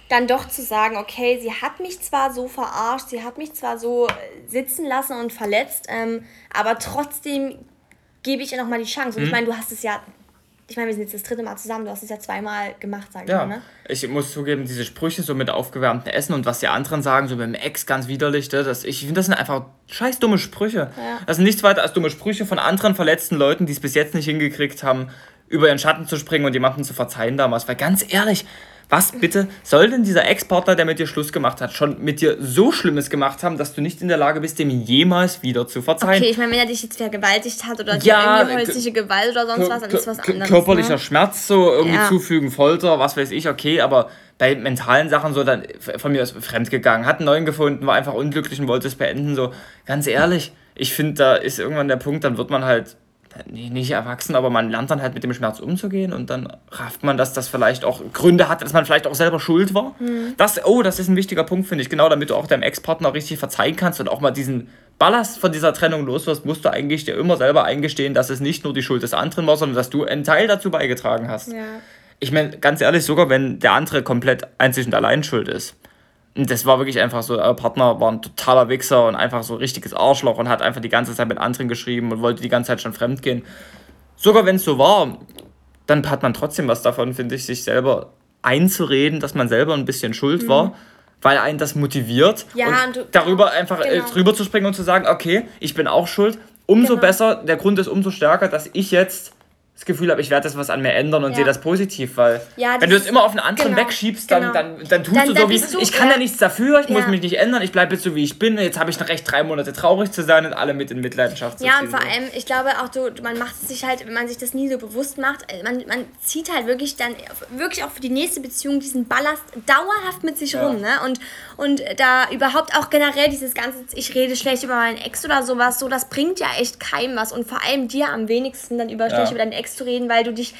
dann doch zu sagen, okay, sie hat mich zwar so verarscht, sie hat mich zwar so äh, sitzen lassen und verletzt, ähm, aber trotzdem gebe ich ihr nochmal die Chance. Und mhm. ich meine, du hast es ja, ich meine, wir sind jetzt das dritte Mal zusammen, du hast es ja zweimal gemacht, sag ich ja. mal. Ne? Ich muss zugeben, diese Sprüche so mit aufgewärmtem Essen und was die anderen sagen, so mit dem Ex ganz widerlich, ne, das, ich finde, das sind einfach scheiß dumme Sprüche. Ja. Das sind nichts weiter als dumme Sprüche von anderen verletzten Leuten, die es bis jetzt nicht hingekriegt haben, über ihren Schatten zu springen und jemanden zu verzeihen damals. Weil ganz ehrlich, was bitte soll denn dieser Ex-Partner, der mit dir Schluss gemacht hat, schon mit dir so Schlimmes gemacht haben, dass du nicht in der Lage bist, dem jemals wieder zu verzeihen? Okay, ich meine, wenn er dich jetzt vergewaltigt hat oder ja, irgendwie häusliche Gewalt oder sonst was, dann ist was anderes. Körperlicher ne? Schmerz so irgendwie ja. zufügen, Folter, was weiß ich, okay, aber bei mentalen Sachen so dann von mir aus fremdgegangen, hat einen neuen gefunden, war einfach unglücklich und wollte es beenden, so ganz ehrlich, ich finde, da ist irgendwann der Punkt, dann wird man halt nicht erwachsen, aber man lernt dann halt mit dem Schmerz umzugehen und dann rafft man, dass das vielleicht auch Gründe hat, dass man vielleicht auch selber schuld war. Mhm. Das, oh, das ist ein wichtiger Punkt, finde ich. Genau, damit du auch deinem Ex-Partner richtig verzeihen kannst und auch mal diesen Ballast von dieser Trennung los wirst, musst du eigentlich dir immer selber eingestehen, dass es nicht nur die Schuld des anderen war, sondern dass du einen Teil dazu beigetragen hast. Ja. ich meine, ganz ehrlich, sogar wenn der andere komplett einzig und allein schuld ist. Das war wirklich einfach so, euer Partner war ein totaler Wichser und einfach so ein richtiges Arschloch und hat einfach die ganze Zeit mit anderen geschrieben und wollte die ganze Zeit schon fremd gehen. Sogar wenn es so war, dann hat man trotzdem was davon, finde ich, sich selber einzureden, dass man selber ein bisschen schuld mhm. war weil einen das motiviert. Ja, und, und du, darüber einfach äh, genau. drüber zu springen und zu sagen, okay, ich bin auch schuld. Umso genau. besser, der Grund ist umso stärker, dass ich jetzt das Gefühl habe, ich werde das was an mir ändern und ja. sehe das positiv, weil ja, das wenn du es immer auf einen anderen genau, wegschiebst, dann, genau. dann, dann tust dann, du so wie, du, ich kann ja. da nichts dafür, ich muss mich nicht ändern, ich bleibe jetzt so wie ich bin, jetzt habe ich noch recht drei Monate traurig zu sein und alle mit in Mitleidenschaft zu Ja, und vor so. allem, ich glaube auch, du, man macht es sich halt, wenn man sich das nie so bewusst macht, äh, man, man zieht halt wirklich dann, wirklich auch für die nächste Beziehung diesen Ballast dauerhaft mit sich rum, ne, und, und da überhaupt auch generell dieses ganze, ich rede schlecht über meinen Ex oder sowas, so, das bringt ja echt keinem was. Und vor allem dir am wenigsten dann über schlecht über deinen Ex zu reden, weil du dich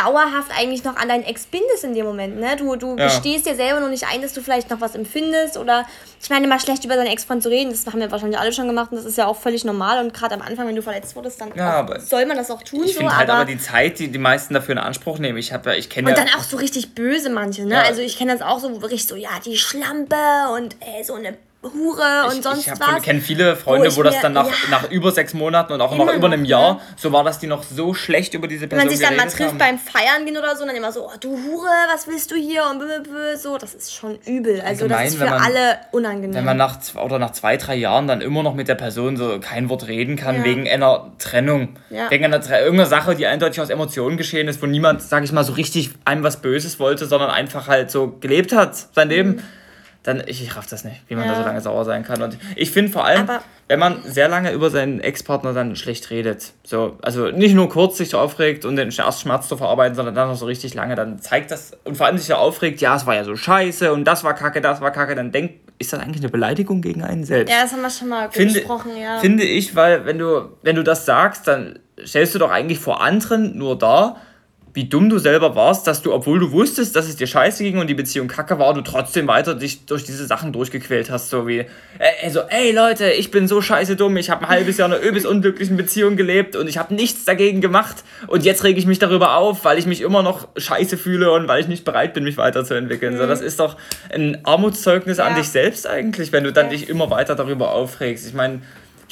dauerhaft eigentlich noch an deinen Ex bindest in dem Moment. Ne? Du, du ja. gestehst dir selber noch nicht ein, dass du vielleicht noch was empfindest oder ich meine, mal schlecht über deinen Ex-Freund zu reden, das haben wir wahrscheinlich alle schon gemacht und das ist ja auch völlig normal und gerade am Anfang, wenn du verletzt wurdest, dann ja, auch, soll man das auch tun. Ich so, finde halt aber die Zeit, die die meisten dafür in Anspruch nehmen. Ich habe ich kenne Und ja, dann auch so richtig böse manche, ne? Ja. Also ich kenne das auch so richtig so, ja, die Schlampe und ey, so eine Hure und ich, sonst ich was. Ich kenne viele Freunde, wo, wo das dann nach, ja, nach über sechs Monaten und auch noch über einem Jahr, ne? so war das die noch so schlecht über diese Person Wenn man sich dann mal trifft haben. beim Feiern gehen oder so, dann immer so, oh, du Hure, was willst du hier und blablabla, so, das ist schon übel. Also Allgemein, das ist für man, alle unangenehm. Wenn man nach, oder nach zwei, drei Jahren dann immer noch mit der Person so kein Wort reden kann, ja. wegen einer Trennung, ja. wegen einer, irgendeiner Sache, die eindeutig aus Emotionen geschehen ist, wo niemand, sag ich mal, so richtig einem was Böses wollte, sondern einfach halt so gelebt hat, sein Leben. Mhm dann ich, ich raff das nicht, wie man ja. da so lange sauer sein kann. Und ich finde vor allem, Aber wenn man sehr lange über seinen Ex-Partner dann schlecht redet, so, also nicht nur kurz sich aufregt und den erst Schmerz zu verarbeiten, sondern dann noch so richtig lange, dann zeigt das und vor allem sich so aufregt, ja, es war ja so scheiße und das war kacke, das war kacke, dann denkt, ist das eigentlich eine Beleidigung gegen einen selbst? Ja, das haben wir schon mal finde, gesprochen, ja. Finde ich, weil wenn du, wenn du das sagst, dann stellst du doch eigentlich vor anderen nur da, wie dumm du selber warst, dass du, obwohl du wusstest, dass es dir scheiße ging und die Beziehung kacke war, du trotzdem weiter dich durch diese Sachen durchgequält hast, so wie, äh, also, ey Leute, ich bin so scheiße dumm, ich habe ein halbes Jahr in einer öbis unglücklichen Beziehung gelebt und ich habe nichts dagegen gemacht und jetzt rege ich mich darüber auf, weil ich mich immer noch scheiße fühle und weil ich nicht bereit bin, mich weiterzuentwickeln. Mhm. So, das ist doch ein Armutszeugnis ja. an dich selbst eigentlich, wenn du dann ja. dich immer weiter darüber aufregst. Ich meine,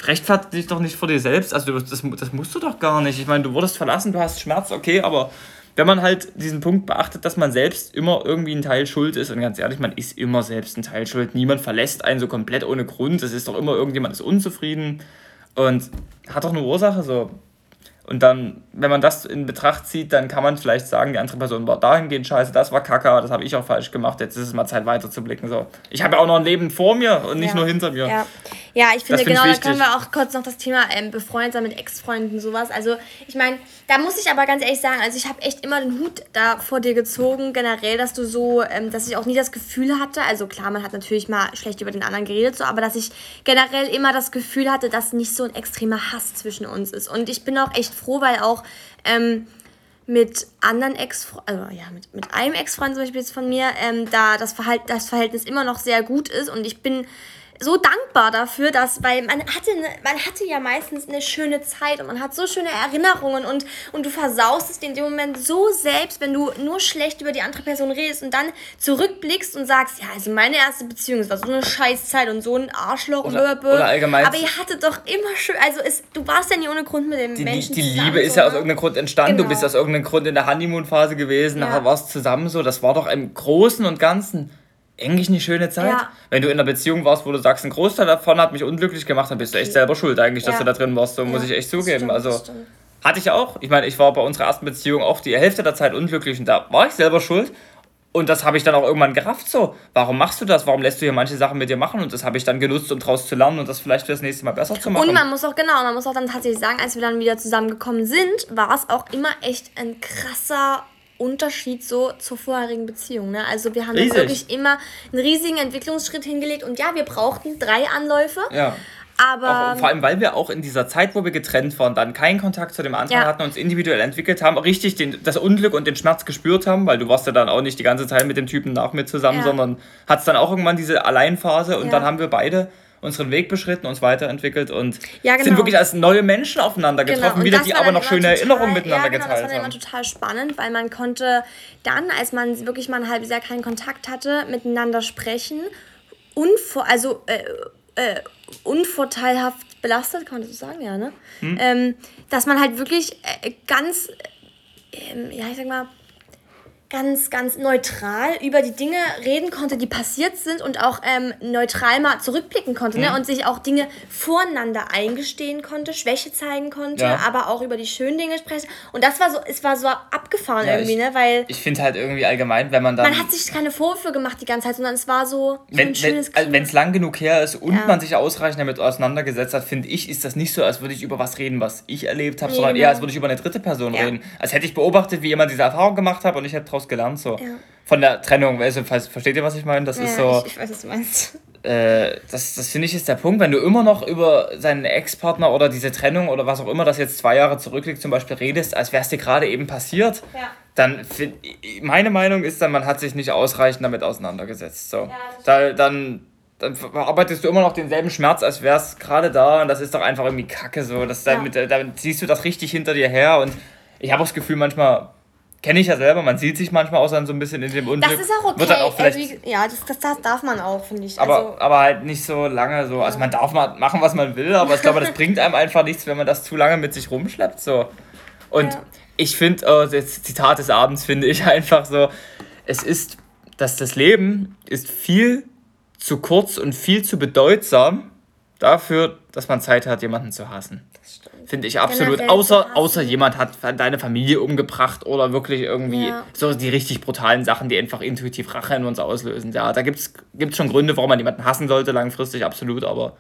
rechtfertige dich doch nicht vor dir selbst. Also das, das musst du doch gar nicht. Ich meine, du wurdest verlassen, du hast Schmerz, okay, aber wenn man halt diesen Punkt beachtet, dass man selbst immer irgendwie ein Teil schuld ist, und ganz ehrlich, man ist immer selbst ein Teil schuld. Niemand verlässt einen so komplett ohne Grund. Es ist doch immer irgendjemand ist unzufrieden und hat doch eine Ursache so. Und dann, wenn man das in Betracht zieht, dann kann man vielleicht sagen, die andere Person war dahingehend scheiße, das war kacke, das habe ich auch falsch gemacht, jetzt ist es mal Zeit weiter zu blicken. So. Ich habe ja auch noch ein Leben vor mir und nicht ja. nur hinter mir. Ja, ja ich finde, genau, da können wir auch kurz noch das Thema ähm, befreundet sein mit Ex-Freunden, sowas. Also, ich meine, da muss ich aber ganz ehrlich sagen, also ich habe echt immer den Hut da vor dir gezogen, generell, dass du so, ähm, dass ich auch nie das Gefühl hatte, also klar, man hat natürlich mal schlecht über den anderen geredet, so, aber dass ich generell immer das Gefühl hatte, dass nicht so ein extremer Hass zwischen uns ist. Und ich bin auch echt froh, weil auch ähm, mit anderen ex also ja, mit, mit einem Ex-Freund zum Beispiel jetzt von mir, ähm, da das, Verhalt das Verhältnis immer noch sehr gut ist und ich bin so dankbar dafür, dass, weil man hatte, ne, man hatte ja meistens eine schöne Zeit und man hat so schöne Erinnerungen und, und du versaust es in dem Moment so selbst, wenn du nur schlecht über die andere Person redest und dann zurückblickst und sagst, ja, also meine erste Beziehung, es war so eine Scheißzeit und so ein Arschloch oder, und oder allgemein. Aber ihr hattet doch immer schön, also es, du warst ja nie ohne Grund mit dem die, Menschen Die, die Liebe ist ja aus ne? irgendeinem Grund entstanden, genau. du bist aus irgendeinem Grund in der Honeymoon-Phase gewesen, ja. nachher warst zusammen so, das war doch im Großen und Ganzen eigentlich eine schöne Zeit. Ja. Wenn du in einer Beziehung warst, wo du sagst, ein Großteil davon hat mich unglücklich gemacht, dann bist du echt selber schuld eigentlich, dass ja. du da drin warst. So ja. muss ich echt zugeben. Stimmt, also hatte ich auch. Ich meine, ich war bei unserer ersten Beziehung auch die Hälfte der Zeit unglücklich und da war ich selber schuld. Und das habe ich dann auch irgendwann gerafft so. Warum machst du das? Warum lässt du hier manche Sachen mit dir machen? Und das habe ich dann genutzt, um daraus zu lernen und das vielleicht für das nächste Mal besser zu machen. Und man muss auch, genau, man muss auch dann tatsächlich sagen, als wir dann wieder zusammengekommen sind, war es auch immer echt ein krasser Unterschied so zur vorherigen Beziehung. Ne? Also wir haben wirklich immer einen riesigen Entwicklungsschritt hingelegt und ja, wir brauchten drei Anläufe. Ja. Aber auch, vor allem, weil wir auch in dieser Zeit, wo wir getrennt waren, dann keinen Kontakt zu dem anderen ja. hatten, uns individuell entwickelt haben, richtig den, das Unglück und den Schmerz gespürt haben, weil du warst ja dann auch nicht die ganze Zeit mit dem Typen nach mir zusammen, ja. sondern hattest dann auch irgendwann diese Alleinphase und ja. dann haben wir beide unseren Weg beschritten, uns weiterentwickelt und ja, genau. sind wirklich als neue Menschen aufeinander genau, getroffen, genau. wieder die aber noch schöne total, Erinnerungen miteinander ja, genau, geteilt haben. Das war immer total spannend, weil man konnte dann, als man wirklich mal ein halbes Jahr keinen Kontakt hatte, miteinander sprechen, unvor, also äh, äh, unvorteilhaft belastet, kann man das so sagen, ja, ne? Hm. Ähm, dass man halt wirklich äh, ganz, äh, ja, ich sag mal, ganz, ganz neutral über die Dinge reden konnte, die passiert sind und auch ähm, neutral mal zurückblicken konnte ne? mhm. ne? und sich auch Dinge voreinander eingestehen konnte, Schwäche zeigen konnte, ja. aber auch über die schönen Dinge sprechen. Und das war so, es war so abgefahren ja, irgendwie, ich, ne? Weil ich finde halt irgendwie allgemein, wenn man dann. Man hat sich keine Vorwürfe gemacht die ganze Zeit, sondern es war so, so wenn, ein schönes Wenn es also lang genug her ist und ja. man sich ausreichend damit auseinandergesetzt hat, finde ich, ist das nicht so, als würde ich über was reden, was ich erlebt habe, sondern eher, als würde ich über eine dritte Person reden. Als hätte ich beobachtet, wie jemand diese Erfahrung gemacht hat und ich hätte daraus gelernt. So. Ja. Von der Trennung, also, versteht ihr, was ich meine? Das ja, ist so. Ich, ich weiß, was du meinst. Äh, das das finde ich ist der Punkt, wenn du immer noch über seinen Ex-Partner oder diese Trennung oder was auch immer, das jetzt zwei Jahre zurückliegt, zum Beispiel redest, als wäre es dir gerade eben passiert, ja. dann find, meine Meinung ist dann, man hat sich nicht ausreichend damit auseinandergesetzt. So. Ja, da, dann, dann verarbeitest du immer noch denselben Schmerz, als wäre es gerade da und das ist doch einfach irgendwie kacke so. Das, ja. damit, dann siehst du das richtig hinter dir her und ich habe auch das Gefühl, manchmal Kenne ich ja selber, man sieht sich manchmal auch dann so ein bisschen in dem Unglück. Das ist auch okay. Wird dann auch vielleicht, also, ja, das, das, das, darf man auch, finde ich. Aber, also, aber halt nicht so lange so. Also man darf mal machen, was man will, aber ich glaube, das *laughs* bringt einem einfach nichts, wenn man das zu lange mit sich rumschleppt. So. Und ja. ich finde, oh, das Zitat des Abends finde ich *laughs* einfach so, es ist, dass das Leben ist viel zu kurz und viel zu bedeutsam dafür, dass man Zeit hat, jemanden zu hassen. Finde ich absolut. Außer, außer jemand hat deine Familie umgebracht oder wirklich irgendwie ja. so die richtig brutalen Sachen, die einfach intuitiv Rache in uns auslösen. Ja, da gibt es schon Gründe, warum man jemanden hassen sollte, langfristig, absolut, aber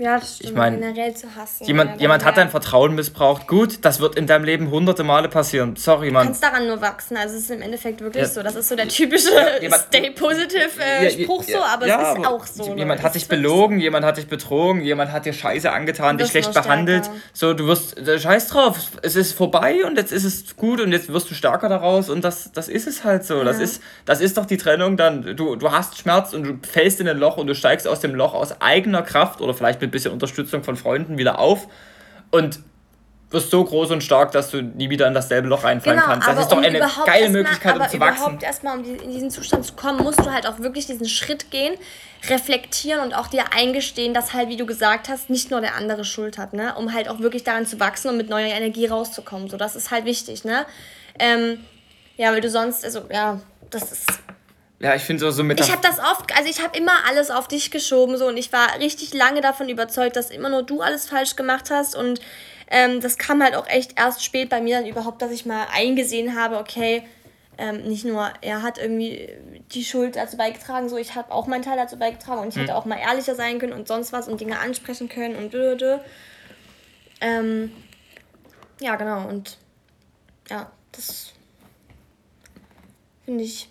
ja, das stimmt. Ich meine, generell zu hassen. Jemand, ja, jemand hat dein Vertrauen missbraucht. Gut, das wird in deinem Leben hunderte Male passieren. Sorry, Mann. Du kannst daran nur wachsen. Also es ist im Endeffekt wirklich ja. so. Das ist so der typische jemand, Stay Positive äh, Spruch so, aber es ist auch so. Jemand hat dich belogen, so. jemand hat dich betrogen, jemand hat dir Scheiße angetan, dich schlecht behandelt. So, du wirst, äh, scheiß drauf, es ist vorbei und jetzt ist es gut und jetzt wirst du stärker daraus und das, das ist es halt so. Ja. Das, ist, das ist doch die Trennung dann. Du, du hast Schmerz und du fällst in ein Loch und du steigst aus dem Loch aus eigener Kraft oder vielleicht mit ein bisschen Unterstützung von Freunden wieder auf und wirst so groß und stark, dass du nie wieder in dasselbe Loch reinfallen genau, kannst. Das ist doch um eine geile Möglichkeit, mal, um zu wachsen. überhaupt erstmal, um in diesen Zustand zu kommen, musst du halt auch wirklich diesen Schritt gehen, reflektieren und auch dir eingestehen, dass halt, wie du gesagt hast, nicht nur der andere Schuld hat, ne? Um halt auch wirklich daran zu wachsen und mit neuer Energie rauszukommen. So, das ist halt wichtig, ne? Ähm, ja, weil du sonst, also, ja, das ist ja, ich finde so, so mit. Ich habe das oft, also ich habe immer alles auf dich geschoben so und ich war richtig lange davon überzeugt, dass immer nur du alles falsch gemacht hast und ähm, das kam halt auch echt erst spät bei mir dann überhaupt, dass ich mal eingesehen habe, okay, ähm, nicht nur er hat irgendwie die Schuld dazu beigetragen, so ich habe auch meinen Teil dazu beigetragen und ich hm. hätte auch mal ehrlicher sein können und sonst was und Dinge ansprechen können und dö, ähm, ja, genau und ja, das finde ich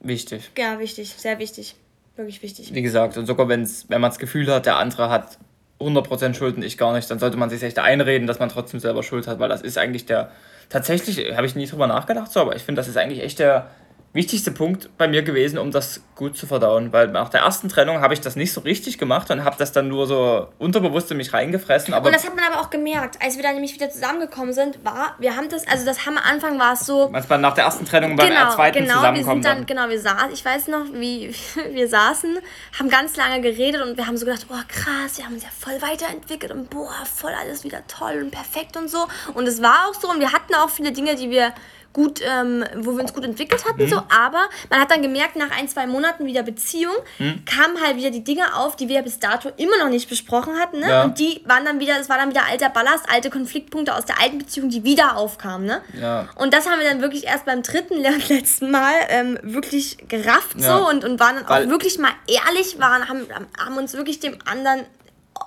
Wichtig. Ja, wichtig, sehr wichtig. Wirklich wichtig. Wie gesagt, und sogar wenn's, wenn man das Gefühl hat, der andere hat 100% Schuld und ich gar nicht, dann sollte man sich echt einreden, dass man trotzdem selber Schuld hat, weil das ist eigentlich der, tatsächlich, habe ich nie drüber nachgedacht so, aber ich finde, das ist eigentlich echt der, wichtigste Punkt bei mir gewesen, um das gut zu verdauen. Weil nach der ersten Trennung habe ich das nicht so richtig gemacht und habe das dann nur so unterbewusst in mich reingefressen. Aber und das hat man aber auch gemerkt, als wir dann nämlich wieder zusammengekommen sind, war, wir haben das, also das haben am Anfang war es so. Manchmal nach der ersten Trennung beim genau, zweiten genau, zusammenkommen. Wir sind dann, genau, wir saßen, ich weiß noch, wie *laughs* wir saßen, haben ganz lange geredet und wir haben so gedacht, boah krass, wir haben uns ja voll weiterentwickelt und boah, voll alles wieder toll und perfekt und so. Und es war auch so und wir hatten auch viele Dinge, die wir gut, ähm, wo wir uns gut entwickelt hatten, mhm. so, aber man hat dann gemerkt, nach ein, zwei Monaten wieder Beziehung, mhm. kamen halt wieder die Dinge auf, die wir bis dato immer noch nicht besprochen hatten, ne? Ja. Und die waren dann wieder, es war dann wieder alter Ballast, alte Konfliktpunkte aus der alten Beziehung, die wieder aufkamen, ne? Ja. Und das haben wir dann wirklich erst beim dritten *laughs* und letzten Mal ähm, wirklich gerafft ja. so und, und waren dann Weil auch wirklich mal ehrlich, waren, haben, haben uns wirklich dem anderen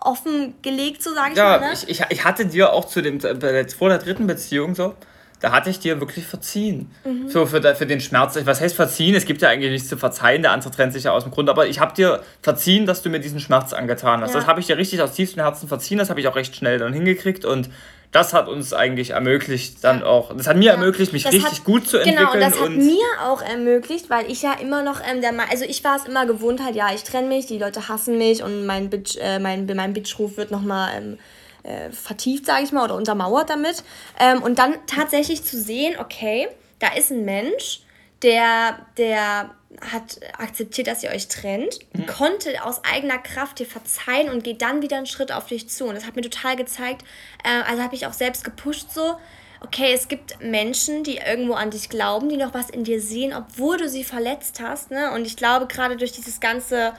offengelegt, so sage ich ja, mal. Ne? Ich, ich, ich hatte dir auch zu dem, äh, vor der dritten Beziehung so, da hatte ich dir wirklich verziehen. Mhm. So für, für den Schmerz. Was heißt verziehen? Es gibt ja eigentlich nichts zu verzeihen. Der andere trennt sich ja aus dem Grund. Aber ich habe dir verziehen, dass du mir diesen Schmerz angetan hast. Ja. Das habe ich dir richtig aus tiefstem Herzen verziehen. Das habe ich auch recht schnell dann hingekriegt. Und das hat uns eigentlich ermöglicht, dann auch, das hat mir ja. ermöglicht, mich richtig hat, gut zu entwickeln. Genau, das hat mir auch ermöglicht, weil ich ja immer noch ähm, der also ich war es immer gewohnt halt, ja, ich trenne mich, die Leute hassen mich und mein Bitch, äh, mein, mein Bitchruf wird nochmal ähm, äh, vertieft, sage ich mal, oder untermauert damit. Ähm, und dann tatsächlich zu sehen, okay, da ist ein Mensch, der, der hat akzeptiert, dass ihr euch trennt, mhm. konnte aus eigener Kraft dir verzeihen und geht dann wieder einen Schritt auf dich zu. Und das hat mir total gezeigt, äh, also habe ich auch selbst gepusht so, okay, es gibt Menschen, die irgendwo an dich glauben, die noch was in dir sehen, obwohl du sie verletzt hast. Ne? Und ich glaube, gerade durch dieses ganze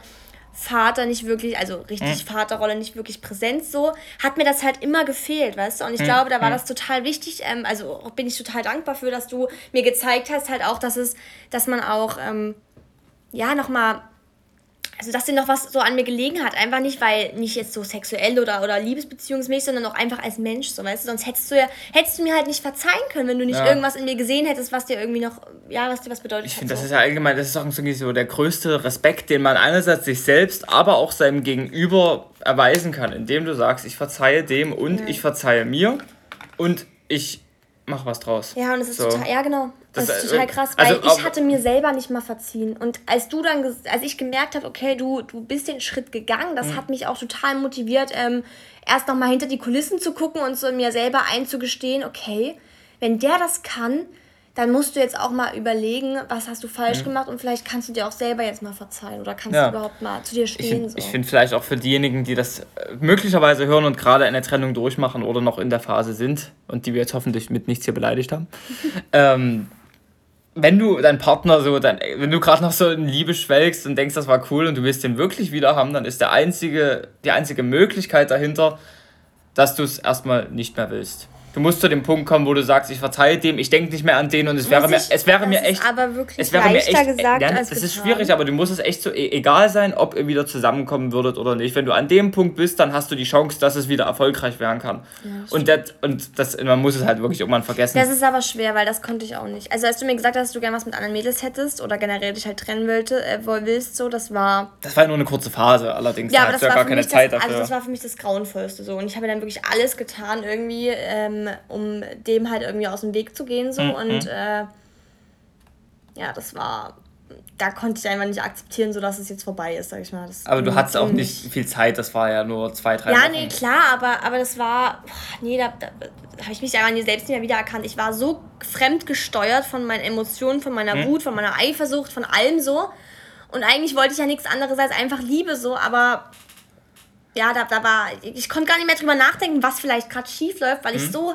Vater nicht wirklich, also richtig mhm. Vaterrolle nicht wirklich präsent so, hat mir das halt immer gefehlt, weißt du? Und ich mhm. glaube, da war hm. das total wichtig, ähm, also bin ich total dankbar für, dass du mir gezeigt hast, halt auch, dass es, dass man auch, ähm, ja, nochmal also dass dir noch was so an mir gelegen hat. Einfach nicht, weil nicht jetzt so sexuell oder, oder liebesbeziehungsmäßig, sondern auch einfach als Mensch, so weißt du. Sonst hättest du ja, hättest du mir halt nicht verzeihen können, wenn du nicht ja. irgendwas in mir gesehen hättest, was dir irgendwie noch, ja, was dir was bedeutet ich finde, so. das ist ja allgemein, das ist auch irgendwie so der größte Respekt, den man einerseits sich selbst, aber auch seinem Gegenüber erweisen kann, indem du sagst, ich verzeihe dem und ja. ich verzeihe mir und ich mach was draus. Ja, und es ist so. total, ja genau. Das, das ist total krass, also weil also, ich hatte mir selber nicht mal verziehen. Und als du dann, als ich gemerkt habe, okay, du, du bist den Schritt gegangen, das mhm. hat mich auch total motiviert, ähm, erst nochmal hinter die Kulissen zu gucken und so mir selber einzugestehen, okay, wenn der das kann, dann musst du jetzt auch mal überlegen, was hast du falsch mhm. gemacht und vielleicht kannst du dir auch selber jetzt mal verzeihen oder kannst ja. du überhaupt mal zu dir stehen. Ich, so. ich finde vielleicht auch für diejenigen, die das äh, möglicherweise hören und gerade eine Trennung durchmachen oder noch in der Phase sind und die wir jetzt hoffentlich mit nichts hier beleidigt haben, *laughs* ähm, wenn du deinen Partner so, dann, wenn du gerade noch so in Liebe schwelgst und denkst, das war cool und du willst den wirklich wieder haben, dann ist der einzige, die einzige Möglichkeit dahinter, dass du es erstmal nicht mehr willst. Du musst zu dem Punkt kommen, wo du sagst, ich verzeihe dem, ich denke nicht mehr an den und es wäre mir, es wäre mir echt, aber wirklich es wäre mir echt, gesagt, ja, als das ist schwierig, aber du musst es echt so e egal sein, ob ihr wieder zusammenkommen würdet oder nicht. Wenn du an dem Punkt bist, dann hast du die Chance, dass es wieder erfolgreich werden kann. Ja, und das, und das, man muss es halt wirklich irgendwann vergessen. Das ist aber schwer, weil das konnte ich auch nicht. Also als du mir gesagt hast, dass du gerne was mit anderen Mädels hättest oder generell dich halt trennen wollte, äh, willst, so, das war. Das war nur eine kurze Phase, allerdings. Ja, aber das war gar keine Zeit das, dafür. Also das war für mich das Grauenvollste so. Und ich habe dann wirklich alles getan irgendwie. Ähm, um dem halt irgendwie aus dem Weg zu gehen. So. Mhm. Und äh, ja, das war. Da konnte ich einfach nicht akzeptieren, so dass es jetzt vorbei ist, sag ich mal. Das aber du hattest auch nicht viel Zeit, das war ja nur zwei, drei Ja, Wochen. nee, klar, aber, aber das war. Nee, da, da, da habe ich mich einfach selbst nicht mehr wiedererkannt. Ich war so fremdgesteuert von meinen Emotionen, von meiner mhm. Wut, von meiner Eifersucht, von allem so. Und eigentlich wollte ich ja nichts anderes als einfach Liebe so, aber ja, da, da war, ich konnte gar nicht mehr drüber nachdenken, was vielleicht gerade schief läuft, weil ich mhm. so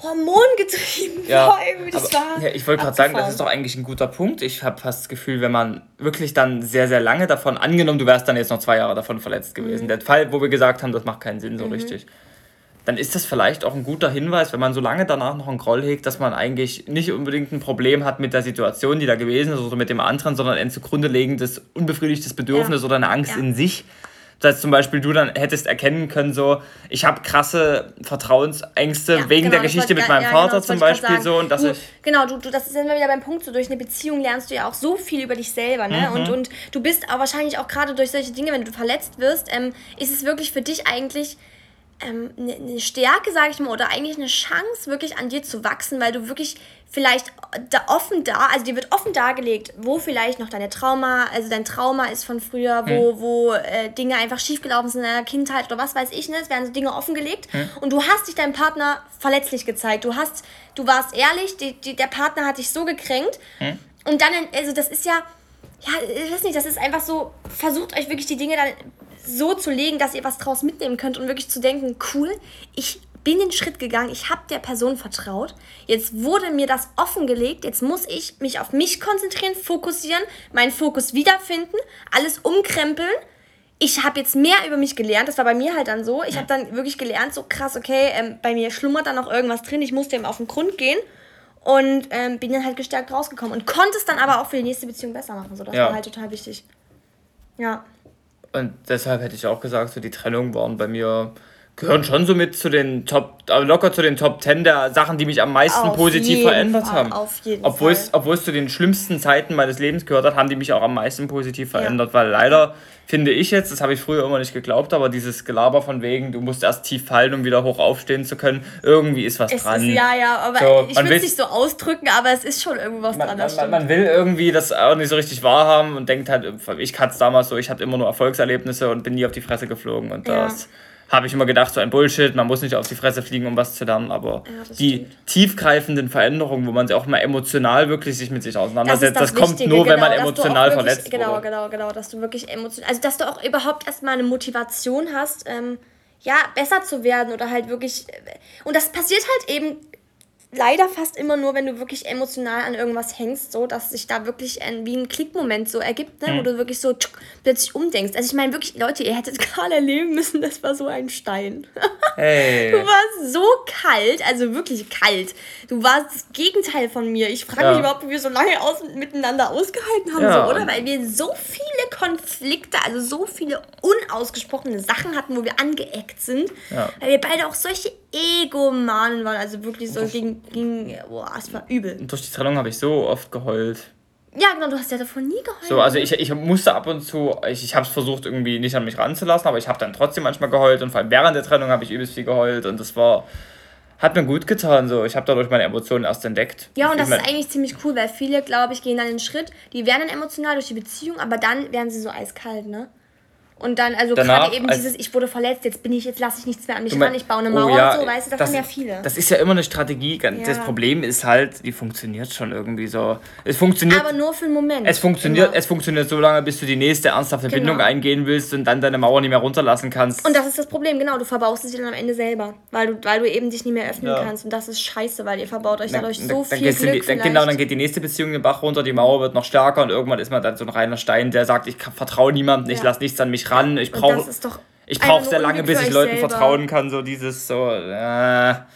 hormongetrieben ja, *laughs* war. Das war ja, ich wollte gerade sagen, das ist doch eigentlich ein guter Punkt. Ich habe fast das Gefühl, wenn man wirklich dann sehr, sehr lange davon, angenommen, du wärst dann jetzt noch zwei Jahre davon verletzt gewesen, mhm. der Fall, wo wir gesagt haben, das macht keinen Sinn so mhm. richtig, dann ist das vielleicht auch ein guter Hinweis, wenn man so lange danach noch einen Groll hegt, dass man eigentlich nicht unbedingt ein Problem hat mit der Situation, die da gewesen ist oder mit dem anderen, sondern ein zugrunde legendes, unbefriedigtes Bedürfnis ja. oder eine Angst in sich dass zum Beispiel du dann hättest erkennen können, so, ich habe krasse Vertrauensängste ja, wegen genau, der Geschichte mit meinem ja, Vater genau, zum Beispiel so und dass du, ich. Genau, du, du, das ist immer wieder beim Punkt, so durch eine Beziehung lernst du ja auch so viel über dich selber, ne? Mhm. Und, und du bist aber wahrscheinlich auch gerade durch solche Dinge, wenn du verletzt wirst, ähm, ist es wirklich für dich eigentlich ähm, eine, eine Stärke, sage ich mal, oder eigentlich eine Chance, wirklich an dir zu wachsen, weil du wirklich vielleicht da offen da, also dir wird offen dargelegt, wo vielleicht noch deine Trauma, also dein Trauma ist von früher, wo, hm. wo äh, Dinge einfach schiefgelaufen sind in deiner Kindheit oder was weiß ich, ne? Es werden so Dinge offengelegt hm. und du hast dich deinem Partner verletzlich gezeigt. Du hast, du warst ehrlich, die, die, der Partner hat dich so gekränkt hm. und dann, also das ist ja, ja, ich weiß nicht, das ist einfach so, versucht euch wirklich die Dinge dann so zu legen, dass ihr was draus mitnehmen könnt und wirklich zu denken, cool, ich bin den Schritt gegangen, ich habe der Person vertraut, jetzt wurde mir das offengelegt, jetzt muss ich mich auf mich konzentrieren, fokussieren, meinen Fokus wiederfinden, alles umkrempeln. Ich habe jetzt mehr über mich gelernt, das war bei mir halt dann so. Ich habe dann wirklich gelernt, so krass, okay, ähm, bei mir schlummert da noch irgendwas drin, ich muss dem auf den Grund gehen und ähm, bin dann halt gestärkt rausgekommen und konnte es dann aber auch für die nächste Beziehung besser machen. So, das ja. war halt total wichtig. Ja. Und deshalb hätte ich auch gesagt, so die Trennung waren bei mir gehören schon so mit zu den Top, also locker zu den Top 10 der Sachen, die mich am meisten auf positiv verändert Fall, haben. Auf jeden obwohl Fall. Es, obwohl es zu den schlimmsten Zeiten meines Lebens gehört hat, haben die mich auch am meisten positiv verändert, ja. weil leider finde ich jetzt, das habe ich früher immer nicht geglaubt, aber dieses Gelaber von wegen, du musst erst tief fallen, um wieder hoch aufstehen zu können, irgendwie ist was es dran. Ist, ja, ja, aber so, ich will es nicht so ausdrücken, aber es ist schon irgendwas man, dran. Man, man, will irgendwie das auch nicht so richtig wahrhaben und denkt halt, ich hatte es damals so, ich hatte immer nur Erfolgserlebnisse und bin nie auf die Fresse geflogen und ja. das habe ich immer gedacht, so ein Bullshit, man muss nicht auf die Fresse fliegen, um was zu lernen, aber ja, die stimmt. tiefgreifenden Veränderungen, wo man sich auch mal emotional wirklich sich mit sich auseinandersetzt, das, das, das kommt nur, genau, wenn man emotional wirklich, verletzt Genau, wurde. genau, genau, dass du wirklich emotional, also dass du auch überhaupt erstmal eine Motivation hast, ähm, ja, besser zu werden oder halt wirklich, äh, und das passiert halt eben leider fast immer nur, wenn du wirklich emotional an irgendwas hängst, so, dass sich da wirklich ein, wie ein Klickmoment so ergibt, ne, mhm. wo du wirklich so tschuk, plötzlich umdenkst. Also ich meine wirklich, Leute, ihr hättet *laughs* gerade erleben müssen, das war so ein Stein. *laughs* Hey. Du warst so kalt, also wirklich kalt. Du warst das Gegenteil von mir. Ich frage ja. mich überhaupt, wie wir so lange aus, miteinander ausgehalten haben, ja. so, oder? Weil wir so viele Konflikte, also so viele unausgesprochene Sachen hatten, wo wir angeeckt sind. Ja. Weil wir beide auch solche Egomanen waren, also wirklich so gegen, gegen boah, es war übel. Durch die Trennung habe ich so oft geheult. Ja, genau, du hast ja davon nie geheult. So, also ich, ich musste ab und zu, ich, ich habe es versucht irgendwie nicht an mich ranzulassen, aber ich habe dann trotzdem manchmal geheult und vor allem während der Trennung habe ich übelst viel geheult und das war, hat mir gut getan. So. Ich habe dadurch meine Emotionen erst entdeckt. Ja, und das ist eigentlich ziemlich cool, weil viele, glaube ich, gehen dann den Schritt, die werden dann emotional durch die Beziehung, aber dann werden sie so eiskalt, ne? Und dann, also gerade eben dieses, ich wurde verletzt, jetzt bin ich, jetzt lasse ich nichts mehr an mich ran, ich baue eine oh Mauer oh ja, und so, weißt du, das, das haben ja viele. Das ist ja immer eine Strategie. Ja. Das Problem ist halt, die funktioniert schon irgendwie so. Es funktioniert. Aber nur für einen Moment. Es funktioniert, es funktioniert so lange, bis du die nächste ernsthafte genau. Bindung eingehen willst und dann deine Mauer nicht mehr runterlassen kannst. Und das ist das Problem, genau. Du verbaust dir dann am Ende selber, weil du, weil du eben dich nicht mehr öffnen ja. kannst. Und das ist scheiße, weil ihr verbaut euch dadurch dann, so dann, viel dann Glück die, Genau, dann geht die nächste Beziehung den Bach runter, die Mauer wird noch stärker und irgendwann ist man dann so ein reiner Stein, der sagt, ich vertraue niemandem, ich lasse nichts an mich ran, ich brauche. Ich brauche sehr lange, bis ich Leuten selber. vertrauen kann, so dieses so, äh, ja,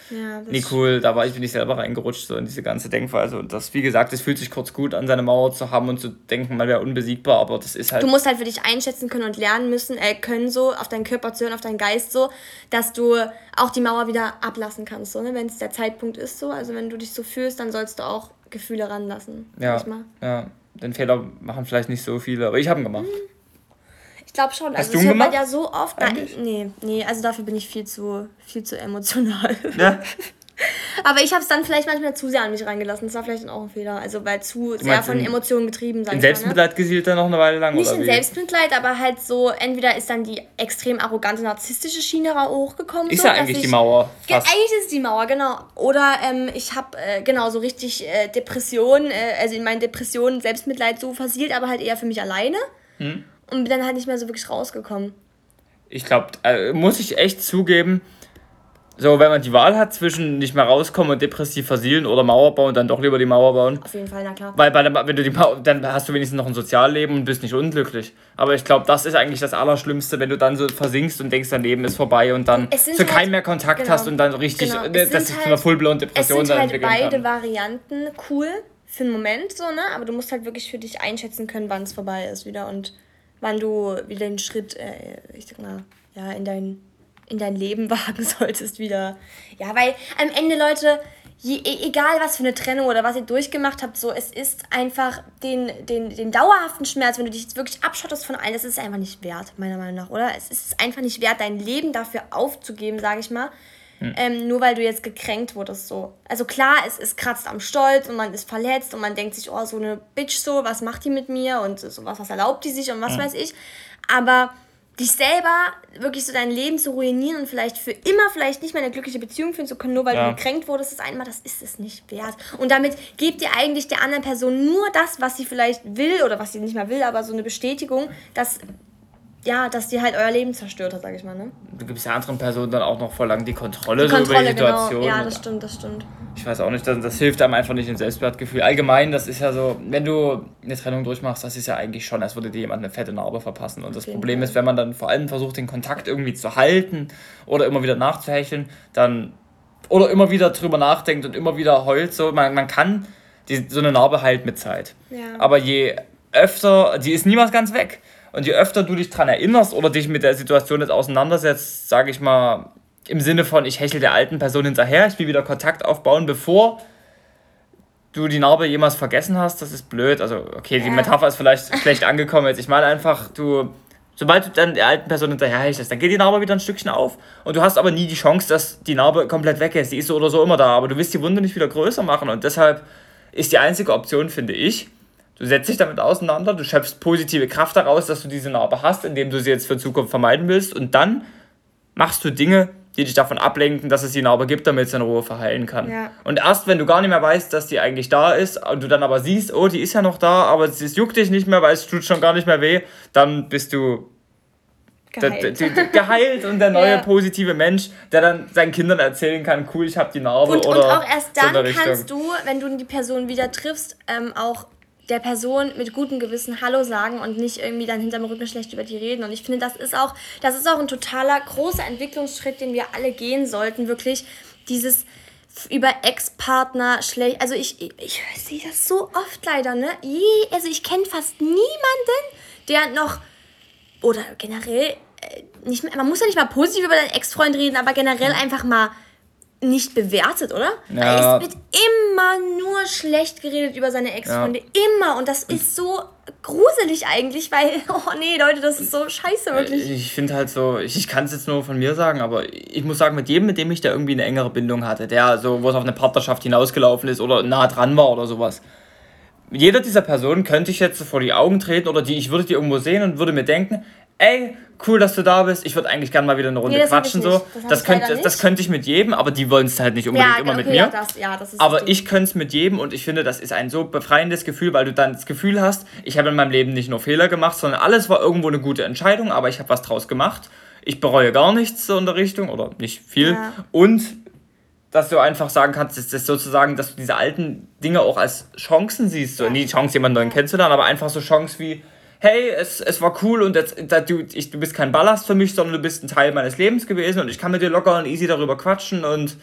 nie cool, da war ich, bin ich selber reingerutscht, so in diese ganze Denkweise. Und das, wie gesagt, es fühlt sich kurz gut an, seine Mauer zu haben und zu denken, man wäre unbesiegbar, aber das ist halt. Du musst halt für dich einschätzen können und lernen müssen, äh, können so, auf deinen Körper zu hören, auf deinen Geist so, dass du auch die Mauer wieder ablassen kannst, so, ne? wenn es der Zeitpunkt ist, so. Also wenn du dich so fühlst, dann sollst du auch Gefühle ranlassen. Ja, ja. Den Fehler machen vielleicht nicht so viele, aber ich habe ihn gemacht. Mhm glaube schon. Hast also du das hört man ja so oft. Da, nee, nee, also dafür bin ich viel zu, viel zu emotional. Ja. *laughs* Aber ich habe es dann vielleicht manchmal zu sehr an mich reingelassen. Das war vielleicht auch ein Fehler. Also weil zu sehr von Emotionen getrieben sein. In Selbstmitleid ne? gesielt dann noch eine Weile lang, Nicht in wie? Selbstmitleid, aber halt so, entweder ist dann die extrem arrogante, narzisstische Schiene hochgekommen. Ist so, ja eigentlich ich, die Mauer. Fast. Eigentlich ist es die Mauer, genau. Oder ähm, ich habe äh, genau so richtig äh, Depressionen, äh, also in meinen Depressionen Selbstmitleid so versielt, aber halt eher für mich alleine. Hm und bin dann halt nicht mehr so wirklich rausgekommen. Ich glaube, äh, muss ich echt zugeben, so, wenn man die Wahl hat zwischen nicht mehr rauskommen und depressiv versielen oder Mauer bauen, dann doch lieber die Mauer bauen. Auf jeden Fall, na klar. Weil bei der, wenn du die Mauer, dann hast du wenigstens noch ein Sozialleben und bist nicht unglücklich. Aber ich glaube, das ist eigentlich das Allerschlimmste, wenn du dann so versinkst und denkst, dein Leben ist vorbei und dann zu halt, keinem mehr Kontakt genau, hast und dann richtig, genau. dass sich halt, zu einer full-blown Depression es sind halt beide kann. Varianten cool für einen Moment, so, ne? Aber du musst halt wirklich für dich einschätzen können, wann es vorbei ist wieder und wann du wieder den Schritt, äh, ich sag mal, ja, in dein, in dein Leben *laughs* wagen solltest wieder. Ja, weil am Ende, Leute, je, e, egal was für eine Trennung oder was ihr durchgemacht habt, so, es ist einfach den, den, den dauerhaften Schmerz, wenn du dich jetzt wirklich abschottest von allen, das ist einfach nicht wert, meiner Meinung nach, oder? Es ist einfach nicht wert, dein Leben dafür aufzugeben, sage ich mal, hm. Ähm, nur weil du jetzt gekränkt wurdest so. Also klar, es, es kratzt am Stolz und man ist verletzt und man denkt sich, oh, so eine Bitch so, was macht die mit mir und so was, was erlaubt die sich und was hm. weiß ich. Aber dich selber wirklich so dein Leben zu ruinieren und vielleicht für immer vielleicht nicht mehr eine glückliche Beziehung führen zu können, nur weil ja. du gekränkt wurdest, ist einmal, das ist es nicht wert. Und damit gebt ihr eigentlich der anderen Person nur das, was sie vielleicht will oder was sie nicht mehr will, aber so eine Bestätigung, dass ja, dass die halt euer Leben zerstört hat, sag ich mal, ne? Du gibst der anderen Person dann auch noch lang die Kontrolle, die Kontrolle über die genau. Situation. Genau. Ja, das stimmt, das stimmt. Ich weiß auch nicht, das, das hilft einem einfach nicht im Selbstwertgefühl. Allgemein, das ist ja so, wenn du eine Trennung durchmachst, das ist ja eigentlich schon, als würde dir jemand eine fette Narbe verpassen. Und das Problem Fall. ist, wenn man dann vor allem versucht, den Kontakt irgendwie zu halten oder immer wieder nachzuhecheln, dann oder immer wieder drüber nachdenkt und immer wieder heult, so, man, man kann die, so eine Narbe heilt mit Zeit. Ja. Aber je öfter, die ist niemals ganz weg. Und je öfter du dich daran erinnerst oder dich mit der Situation jetzt auseinandersetzt, sage ich mal, im Sinne von, ich hechel der alten Person hinterher, ich will wieder Kontakt aufbauen, bevor du die Narbe jemals vergessen hast, das ist blöd. Also, okay, die ja. Metapher ist vielleicht schlecht angekommen jetzt. Ich meine einfach, du, sobald du dann der alten Person hinterher hechelst, dann geht die Narbe wieder ein Stückchen auf. Und du hast aber nie die Chance, dass die Narbe komplett weg ist. Die ist so oder so immer da, aber du willst die Wunde nicht wieder größer machen. Und deshalb ist die einzige Option, finde ich, du setzt dich damit auseinander, du schöpfst positive Kraft daraus, dass du diese Narbe hast, indem du sie jetzt für Zukunft vermeiden willst. Und dann machst du Dinge, die dich davon ablenken, dass es die Narbe gibt, damit es in Ruhe verheilen kann. Ja. Und erst wenn du gar nicht mehr weißt, dass die eigentlich da ist und du dann aber siehst, oh, die ist ja noch da, aber es juckt dich nicht mehr, weil es tut schon gar nicht mehr weh, dann bist du geheilt, geheilt und der neue *laughs* ja. positive Mensch, der dann seinen Kindern erzählen kann, cool, ich habe die Narbe. Und, oder und auch erst dann kannst du, wenn du die Person wieder triffst, ähm, auch der Person mit gutem Gewissen Hallo sagen und nicht irgendwie dann hinterm Rücken schlecht über die reden. Und ich finde, das ist auch, das ist auch ein totaler großer Entwicklungsschritt, den wir alle gehen sollten, wirklich dieses über Ex-Partner schlecht. Also ich, ich, ich sehe das so oft leider, ne? Je, also ich kenne fast niemanden, der noch oder generell äh, nicht man muss ja nicht mal positiv über deinen Ex-Freund reden, aber generell einfach mal nicht bewertet, oder? Ja. Es wird immer nur schlecht geredet über seine Ex-Freunde. Ja. Immer. Und das ist so gruselig eigentlich, weil, *laughs* oh nee, Leute, das ist so scheiße, wirklich. Ich finde halt so, ich, ich kann es jetzt nur von mir sagen, aber ich muss sagen, mit jedem, mit dem ich da irgendwie eine engere Bindung hatte, der so, wo es auf eine Partnerschaft hinausgelaufen ist oder nah dran war oder sowas. Jeder dieser Personen könnte ich jetzt vor die Augen treten oder die, ich würde die irgendwo sehen und würde mir denken, ey, cool, dass du da bist. Ich würde eigentlich gerne mal wieder eine Runde nee, quatschen. So. Das, das, könnte, das könnte ich mit jedem, aber die wollen es halt nicht unbedingt ja, immer okay, mit mir. Ja, das, ja, das aber ich könnte es mit jedem und ich finde, das ist ein so befreiendes Gefühl, weil du dann das Gefühl hast, ich habe in meinem Leben nicht nur Fehler gemacht, sondern alles war irgendwo eine gute Entscheidung, aber ich habe was draus gemacht. Ich bereue gar nichts so in der Richtung oder nicht viel. Und dass du einfach sagen kannst, dass das sozusagen, dass du diese alten Dinge auch als Chancen siehst. So, nie Chance, jemanden neuen kennenzulernen, aber einfach so Chance wie, hey, es, es war cool und jetzt, du, ich, du bist kein Ballast für mich, sondern du bist ein Teil meines Lebens gewesen und ich kann mit dir locker und easy darüber quatschen und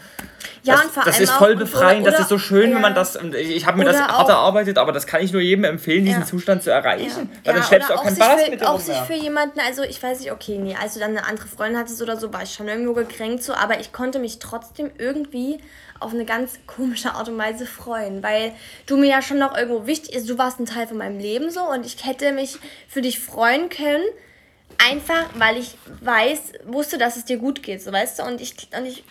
ja, das, und vor das allem ist voll befreiend, das ist so schön, ja. wenn man das, ich habe mir das hart erarbeitet, aber das kann ich nur jedem empfehlen, diesen ja. Zustand zu erreichen, weil dann schleppst du auch keinen Ballast für, mit dir Auch sich für jemanden, also ich weiß nicht, okay, nee, als du dann eine andere Freundin hattest oder so, war ich schon irgendwo gekränkt so, aber ich konnte mich trotzdem irgendwie auf eine ganz komische Art und Weise freuen, weil du mir ja schon noch irgendwo wichtig ist. Du warst ein Teil von meinem Leben so und ich hätte mich für dich freuen können, einfach weil ich weiß, wusste, dass es dir gut geht, so weißt du. Und ich, und ich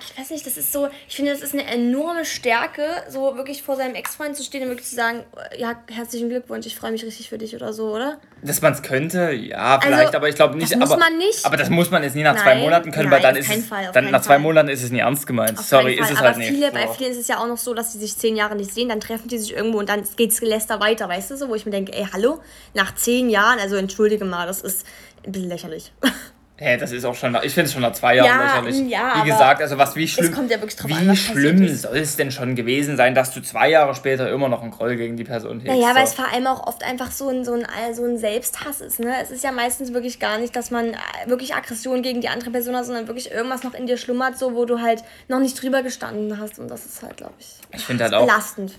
ich weiß nicht, das ist so, ich finde, das ist eine enorme Stärke, so wirklich vor seinem Ex-Freund zu stehen und wirklich zu sagen, ja, herzlichen Glückwunsch, ich freue mich richtig für dich oder so, oder? Dass man es könnte, ja, vielleicht, also, aber ich glaube nicht. Das muss aber, man nicht. Aber das muss man jetzt nie nach nein, zwei Monaten können, nein, weil dann ist es, Fall, dann nach zwei. Monaten ist es nie ernst gemeint. Auf Sorry, ist es aber halt nicht. Viele, Bei vielen ist es ja auch noch so, dass sie sich zehn Jahre nicht sehen, dann treffen die sich irgendwo und dann geht es Geläster weiter, weißt du so, wo ich mir denke, ey, hallo, nach zehn Jahren, also entschuldige mal, das ist ein bisschen lächerlich. *laughs* Hä, das ist auch schon, ich finde es schon nach zwei Jahren ja, lächerlich. Ja, wie gesagt, also was, wie schlimm, ja wie an, schlimm soll es denn schon gewesen sein, dass du zwei Jahre später immer noch einen Groll gegen die Person hegst? Naja, so. weil es vor allem auch oft einfach so ein, so, ein, so ein Selbsthass ist. Ne? Es ist ja meistens wirklich gar nicht, dass man äh, wirklich Aggression gegen die andere Person hat, sondern wirklich irgendwas noch in dir schlummert, so wo du halt noch nicht drüber gestanden hast. Und das ist halt, glaube ich, ich finde halt auch belastend.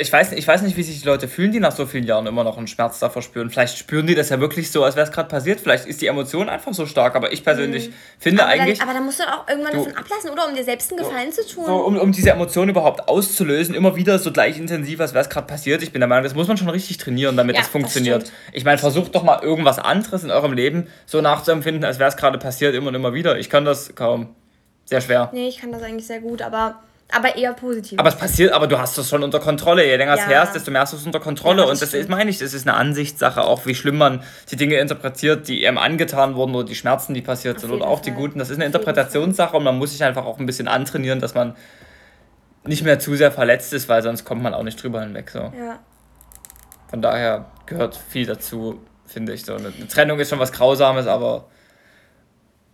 Ich weiß, ich weiß nicht, wie sich die Leute fühlen, die nach so vielen Jahren immer noch einen Schmerz davor spüren. Vielleicht spüren die das ja wirklich so, als wäre es gerade passiert. Vielleicht ist die Emotion einfach so stark, aber ich persönlich mhm. finde aber eigentlich. Dann, aber dann musst du auch irgendwann du, davon ablassen, oder? Um dir selbst einen Gefallen so, zu tun. So, um, um diese Emotion überhaupt auszulösen, immer wieder so gleich intensiv, als wäre es gerade passiert. Ich bin der Meinung, das muss man schon richtig trainieren, damit ja, das funktioniert. Das ich meine, versucht doch mal irgendwas anderes in eurem Leben so nachzuempfinden, als wäre es gerade passiert, immer und immer wieder. Ich kann das kaum. Sehr schwer. Nee, ich kann das eigentlich sehr gut, aber aber eher positiv. Aber es passiert, aber du hast das schon unter Kontrolle. Je länger es ja. her ist, desto mehr hast du es unter Kontrolle. Ja, das und das ist, meine ich, das ist eine Ansichtssache, auch wie schlimm man die Dinge interpretiert, die ihm angetan wurden oder die Schmerzen, die passiert Auf sind oder auch Fall. die guten. Das ist eine Interpretationssache und man muss sich einfach auch ein bisschen antrainieren, dass man nicht mehr zu sehr verletzt ist, weil sonst kommt man auch nicht drüber hinweg. So. Ja. Von daher gehört viel dazu, finde ich. So. Eine Trennung ist schon was Grausames, aber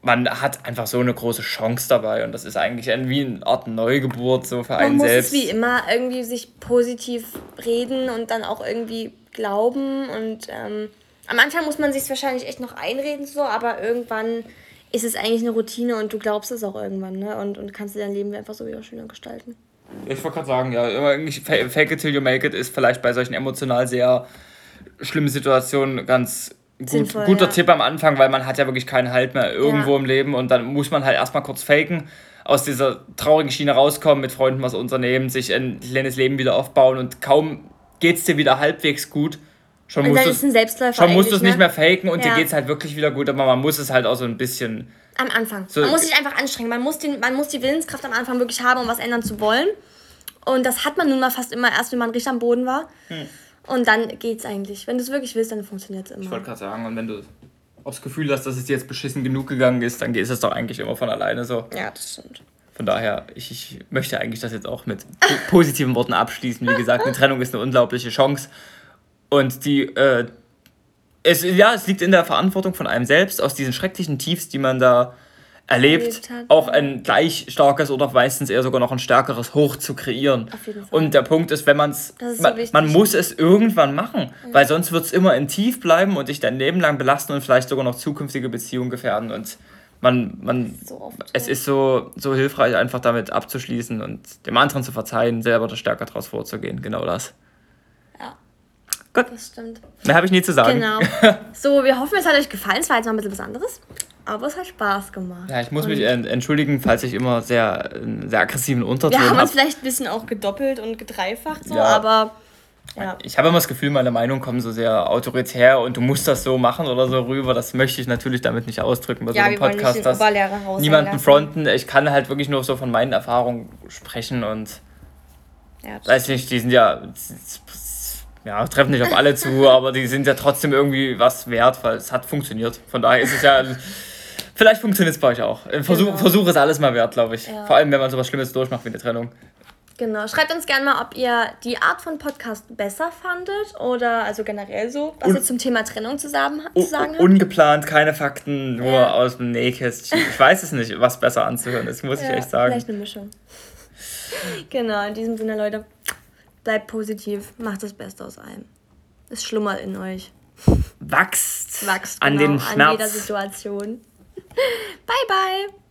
man hat einfach so eine große Chance dabei und das ist eigentlich wie eine Art Neugeburt so für man einen muss selbst. Es wie immer irgendwie sich positiv reden und dann auch irgendwie glauben und ähm, am Anfang muss man sich wahrscheinlich echt noch einreden so, aber irgendwann ist es eigentlich eine Routine und du glaubst es auch irgendwann ne? und, und kannst dir dein Leben einfach so wieder schöner gestalten. Ich wollte gerade sagen, ja, fake it till you make it ist vielleicht bei solchen emotional sehr schlimmen Situationen ganz gut, Sinnvoll, guter ja. Tipp am Anfang, weil man hat ja wirklich keinen Halt mehr irgendwo Ja. im Leben und dann muss man halt erstmal kurz faken, aus dieser traurigen Schiene rauskommen, mit Freunden was unternehmen, sich ein kleines Leben wieder aufbauen und kaum geht's dir wieder halbwegs gut. Schon Und musst ist ein Selbstläufer schon musst du es eigentlich, nicht ne? mehr faken und dir Ja. geht's halt wirklich wieder gut, aber man muss es halt auch so ein bisschen. Am Anfang. So- man muss sich einfach anstrengen. Man muss, den, man muss die Willenskraft am Anfang wirklich haben, um was ändern zu wollen. Und das hat man nun mal fast immer erst, wenn man richtig am Boden war. Hm. Und dann geht's eigentlich. Wenn du es wirklich willst, dann funktioniert es Ich immer. wollte gerade sagen, und wenn du auch das Gefühl hast, dass es dir jetzt beschissen genug gegangen ist, dann ist es doch eigentlich immer von alleine so. Ja, das stimmt. Von daher, ich, ich möchte eigentlich das jetzt auch mit po- *laughs* positiven Worten abschließen. Wie gesagt, eine Trennung ist eine unglaubliche Chance. Und die, äh, es, ja, es liegt in der Verantwortung von einem selbst, aus diesen schrecklichen Tiefs, die man da erlebt, Erlebt auch ein gleich starkes oder meistens eher sogar noch ein stärkeres Hoch zu kreieren. Auf jeden Fall. Und der Punkt ist, wenn man's, ist so man, wichtig. man muss es irgendwann machen, weil sonst wird es immer in Tief bleiben und dich dein Leben lang belasten und vielleicht sogar noch zukünftige Beziehungen gefährden. Und man, man So es ist so, so hilfreich, einfach damit abzuschließen und dem anderen zu verzeihen, selber da stärker draus vorzugehen. Genau das. Ja. Gut. Das stimmt. Mehr habe ich nie zu sagen. Genau. *laughs* So, wir hoffen, es hat euch gefallen. Es war jetzt mal ein bisschen was anderes. Aber es hat Spaß gemacht. Ja, ich muss Und mich en- entschuldigen, falls ich immer sehr, sehr aggressiven Unterton Wir haben uns habe. vielleicht ein bisschen auch gedoppelt und gedreifacht, so, Ja. aber ja. Ich habe immer das Gefühl, meine Meinungen kommen so sehr autoritär und du musst das so machen oder so rüber. Das möchte ich natürlich damit nicht ausdrücken bei so Ja, einem wollen nicht Podcast. den dass niemanden lassen. fronten. Ich kann halt wirklich nur so von meinen Erfahrungen sprechen und ja weiß nicht, die sind ja, ja, treffen nicht auf alle zu, *laughs* aber die sind ja trotzdem irgendwie was wert, weil es hat funktioniert. Von daher ist es ja, vielleicht funktioniert es bei euch auch. Versuch, Genau. Versuch ist alles mal wert, glaube ich. Ja. Vor allem, wenn man sowas Schlimmes durchmacht wie eine Trennung. Genau. Schreibt uns gerne mal, ob ihr die Art von Podcast besser fandet oder also generell so, was Und- ihr zum Thema Trennung zusammen, zu sagen habt. Ungeplant, keine Fakten, nur Ja. aus dem Nähkästchen. Ich weiß es nicht, was besser anzuhören ist, muss ich Ja, echt sagen. Vielleicht eine Mischung. *laughs* genau, in diesem Sinne, Leute, bleibt positiv, macht das Beste aus allem. Es schlummert in euch. Wächst, Wachst an genau, den an jeder Schmerz. Situation. Bye, bye.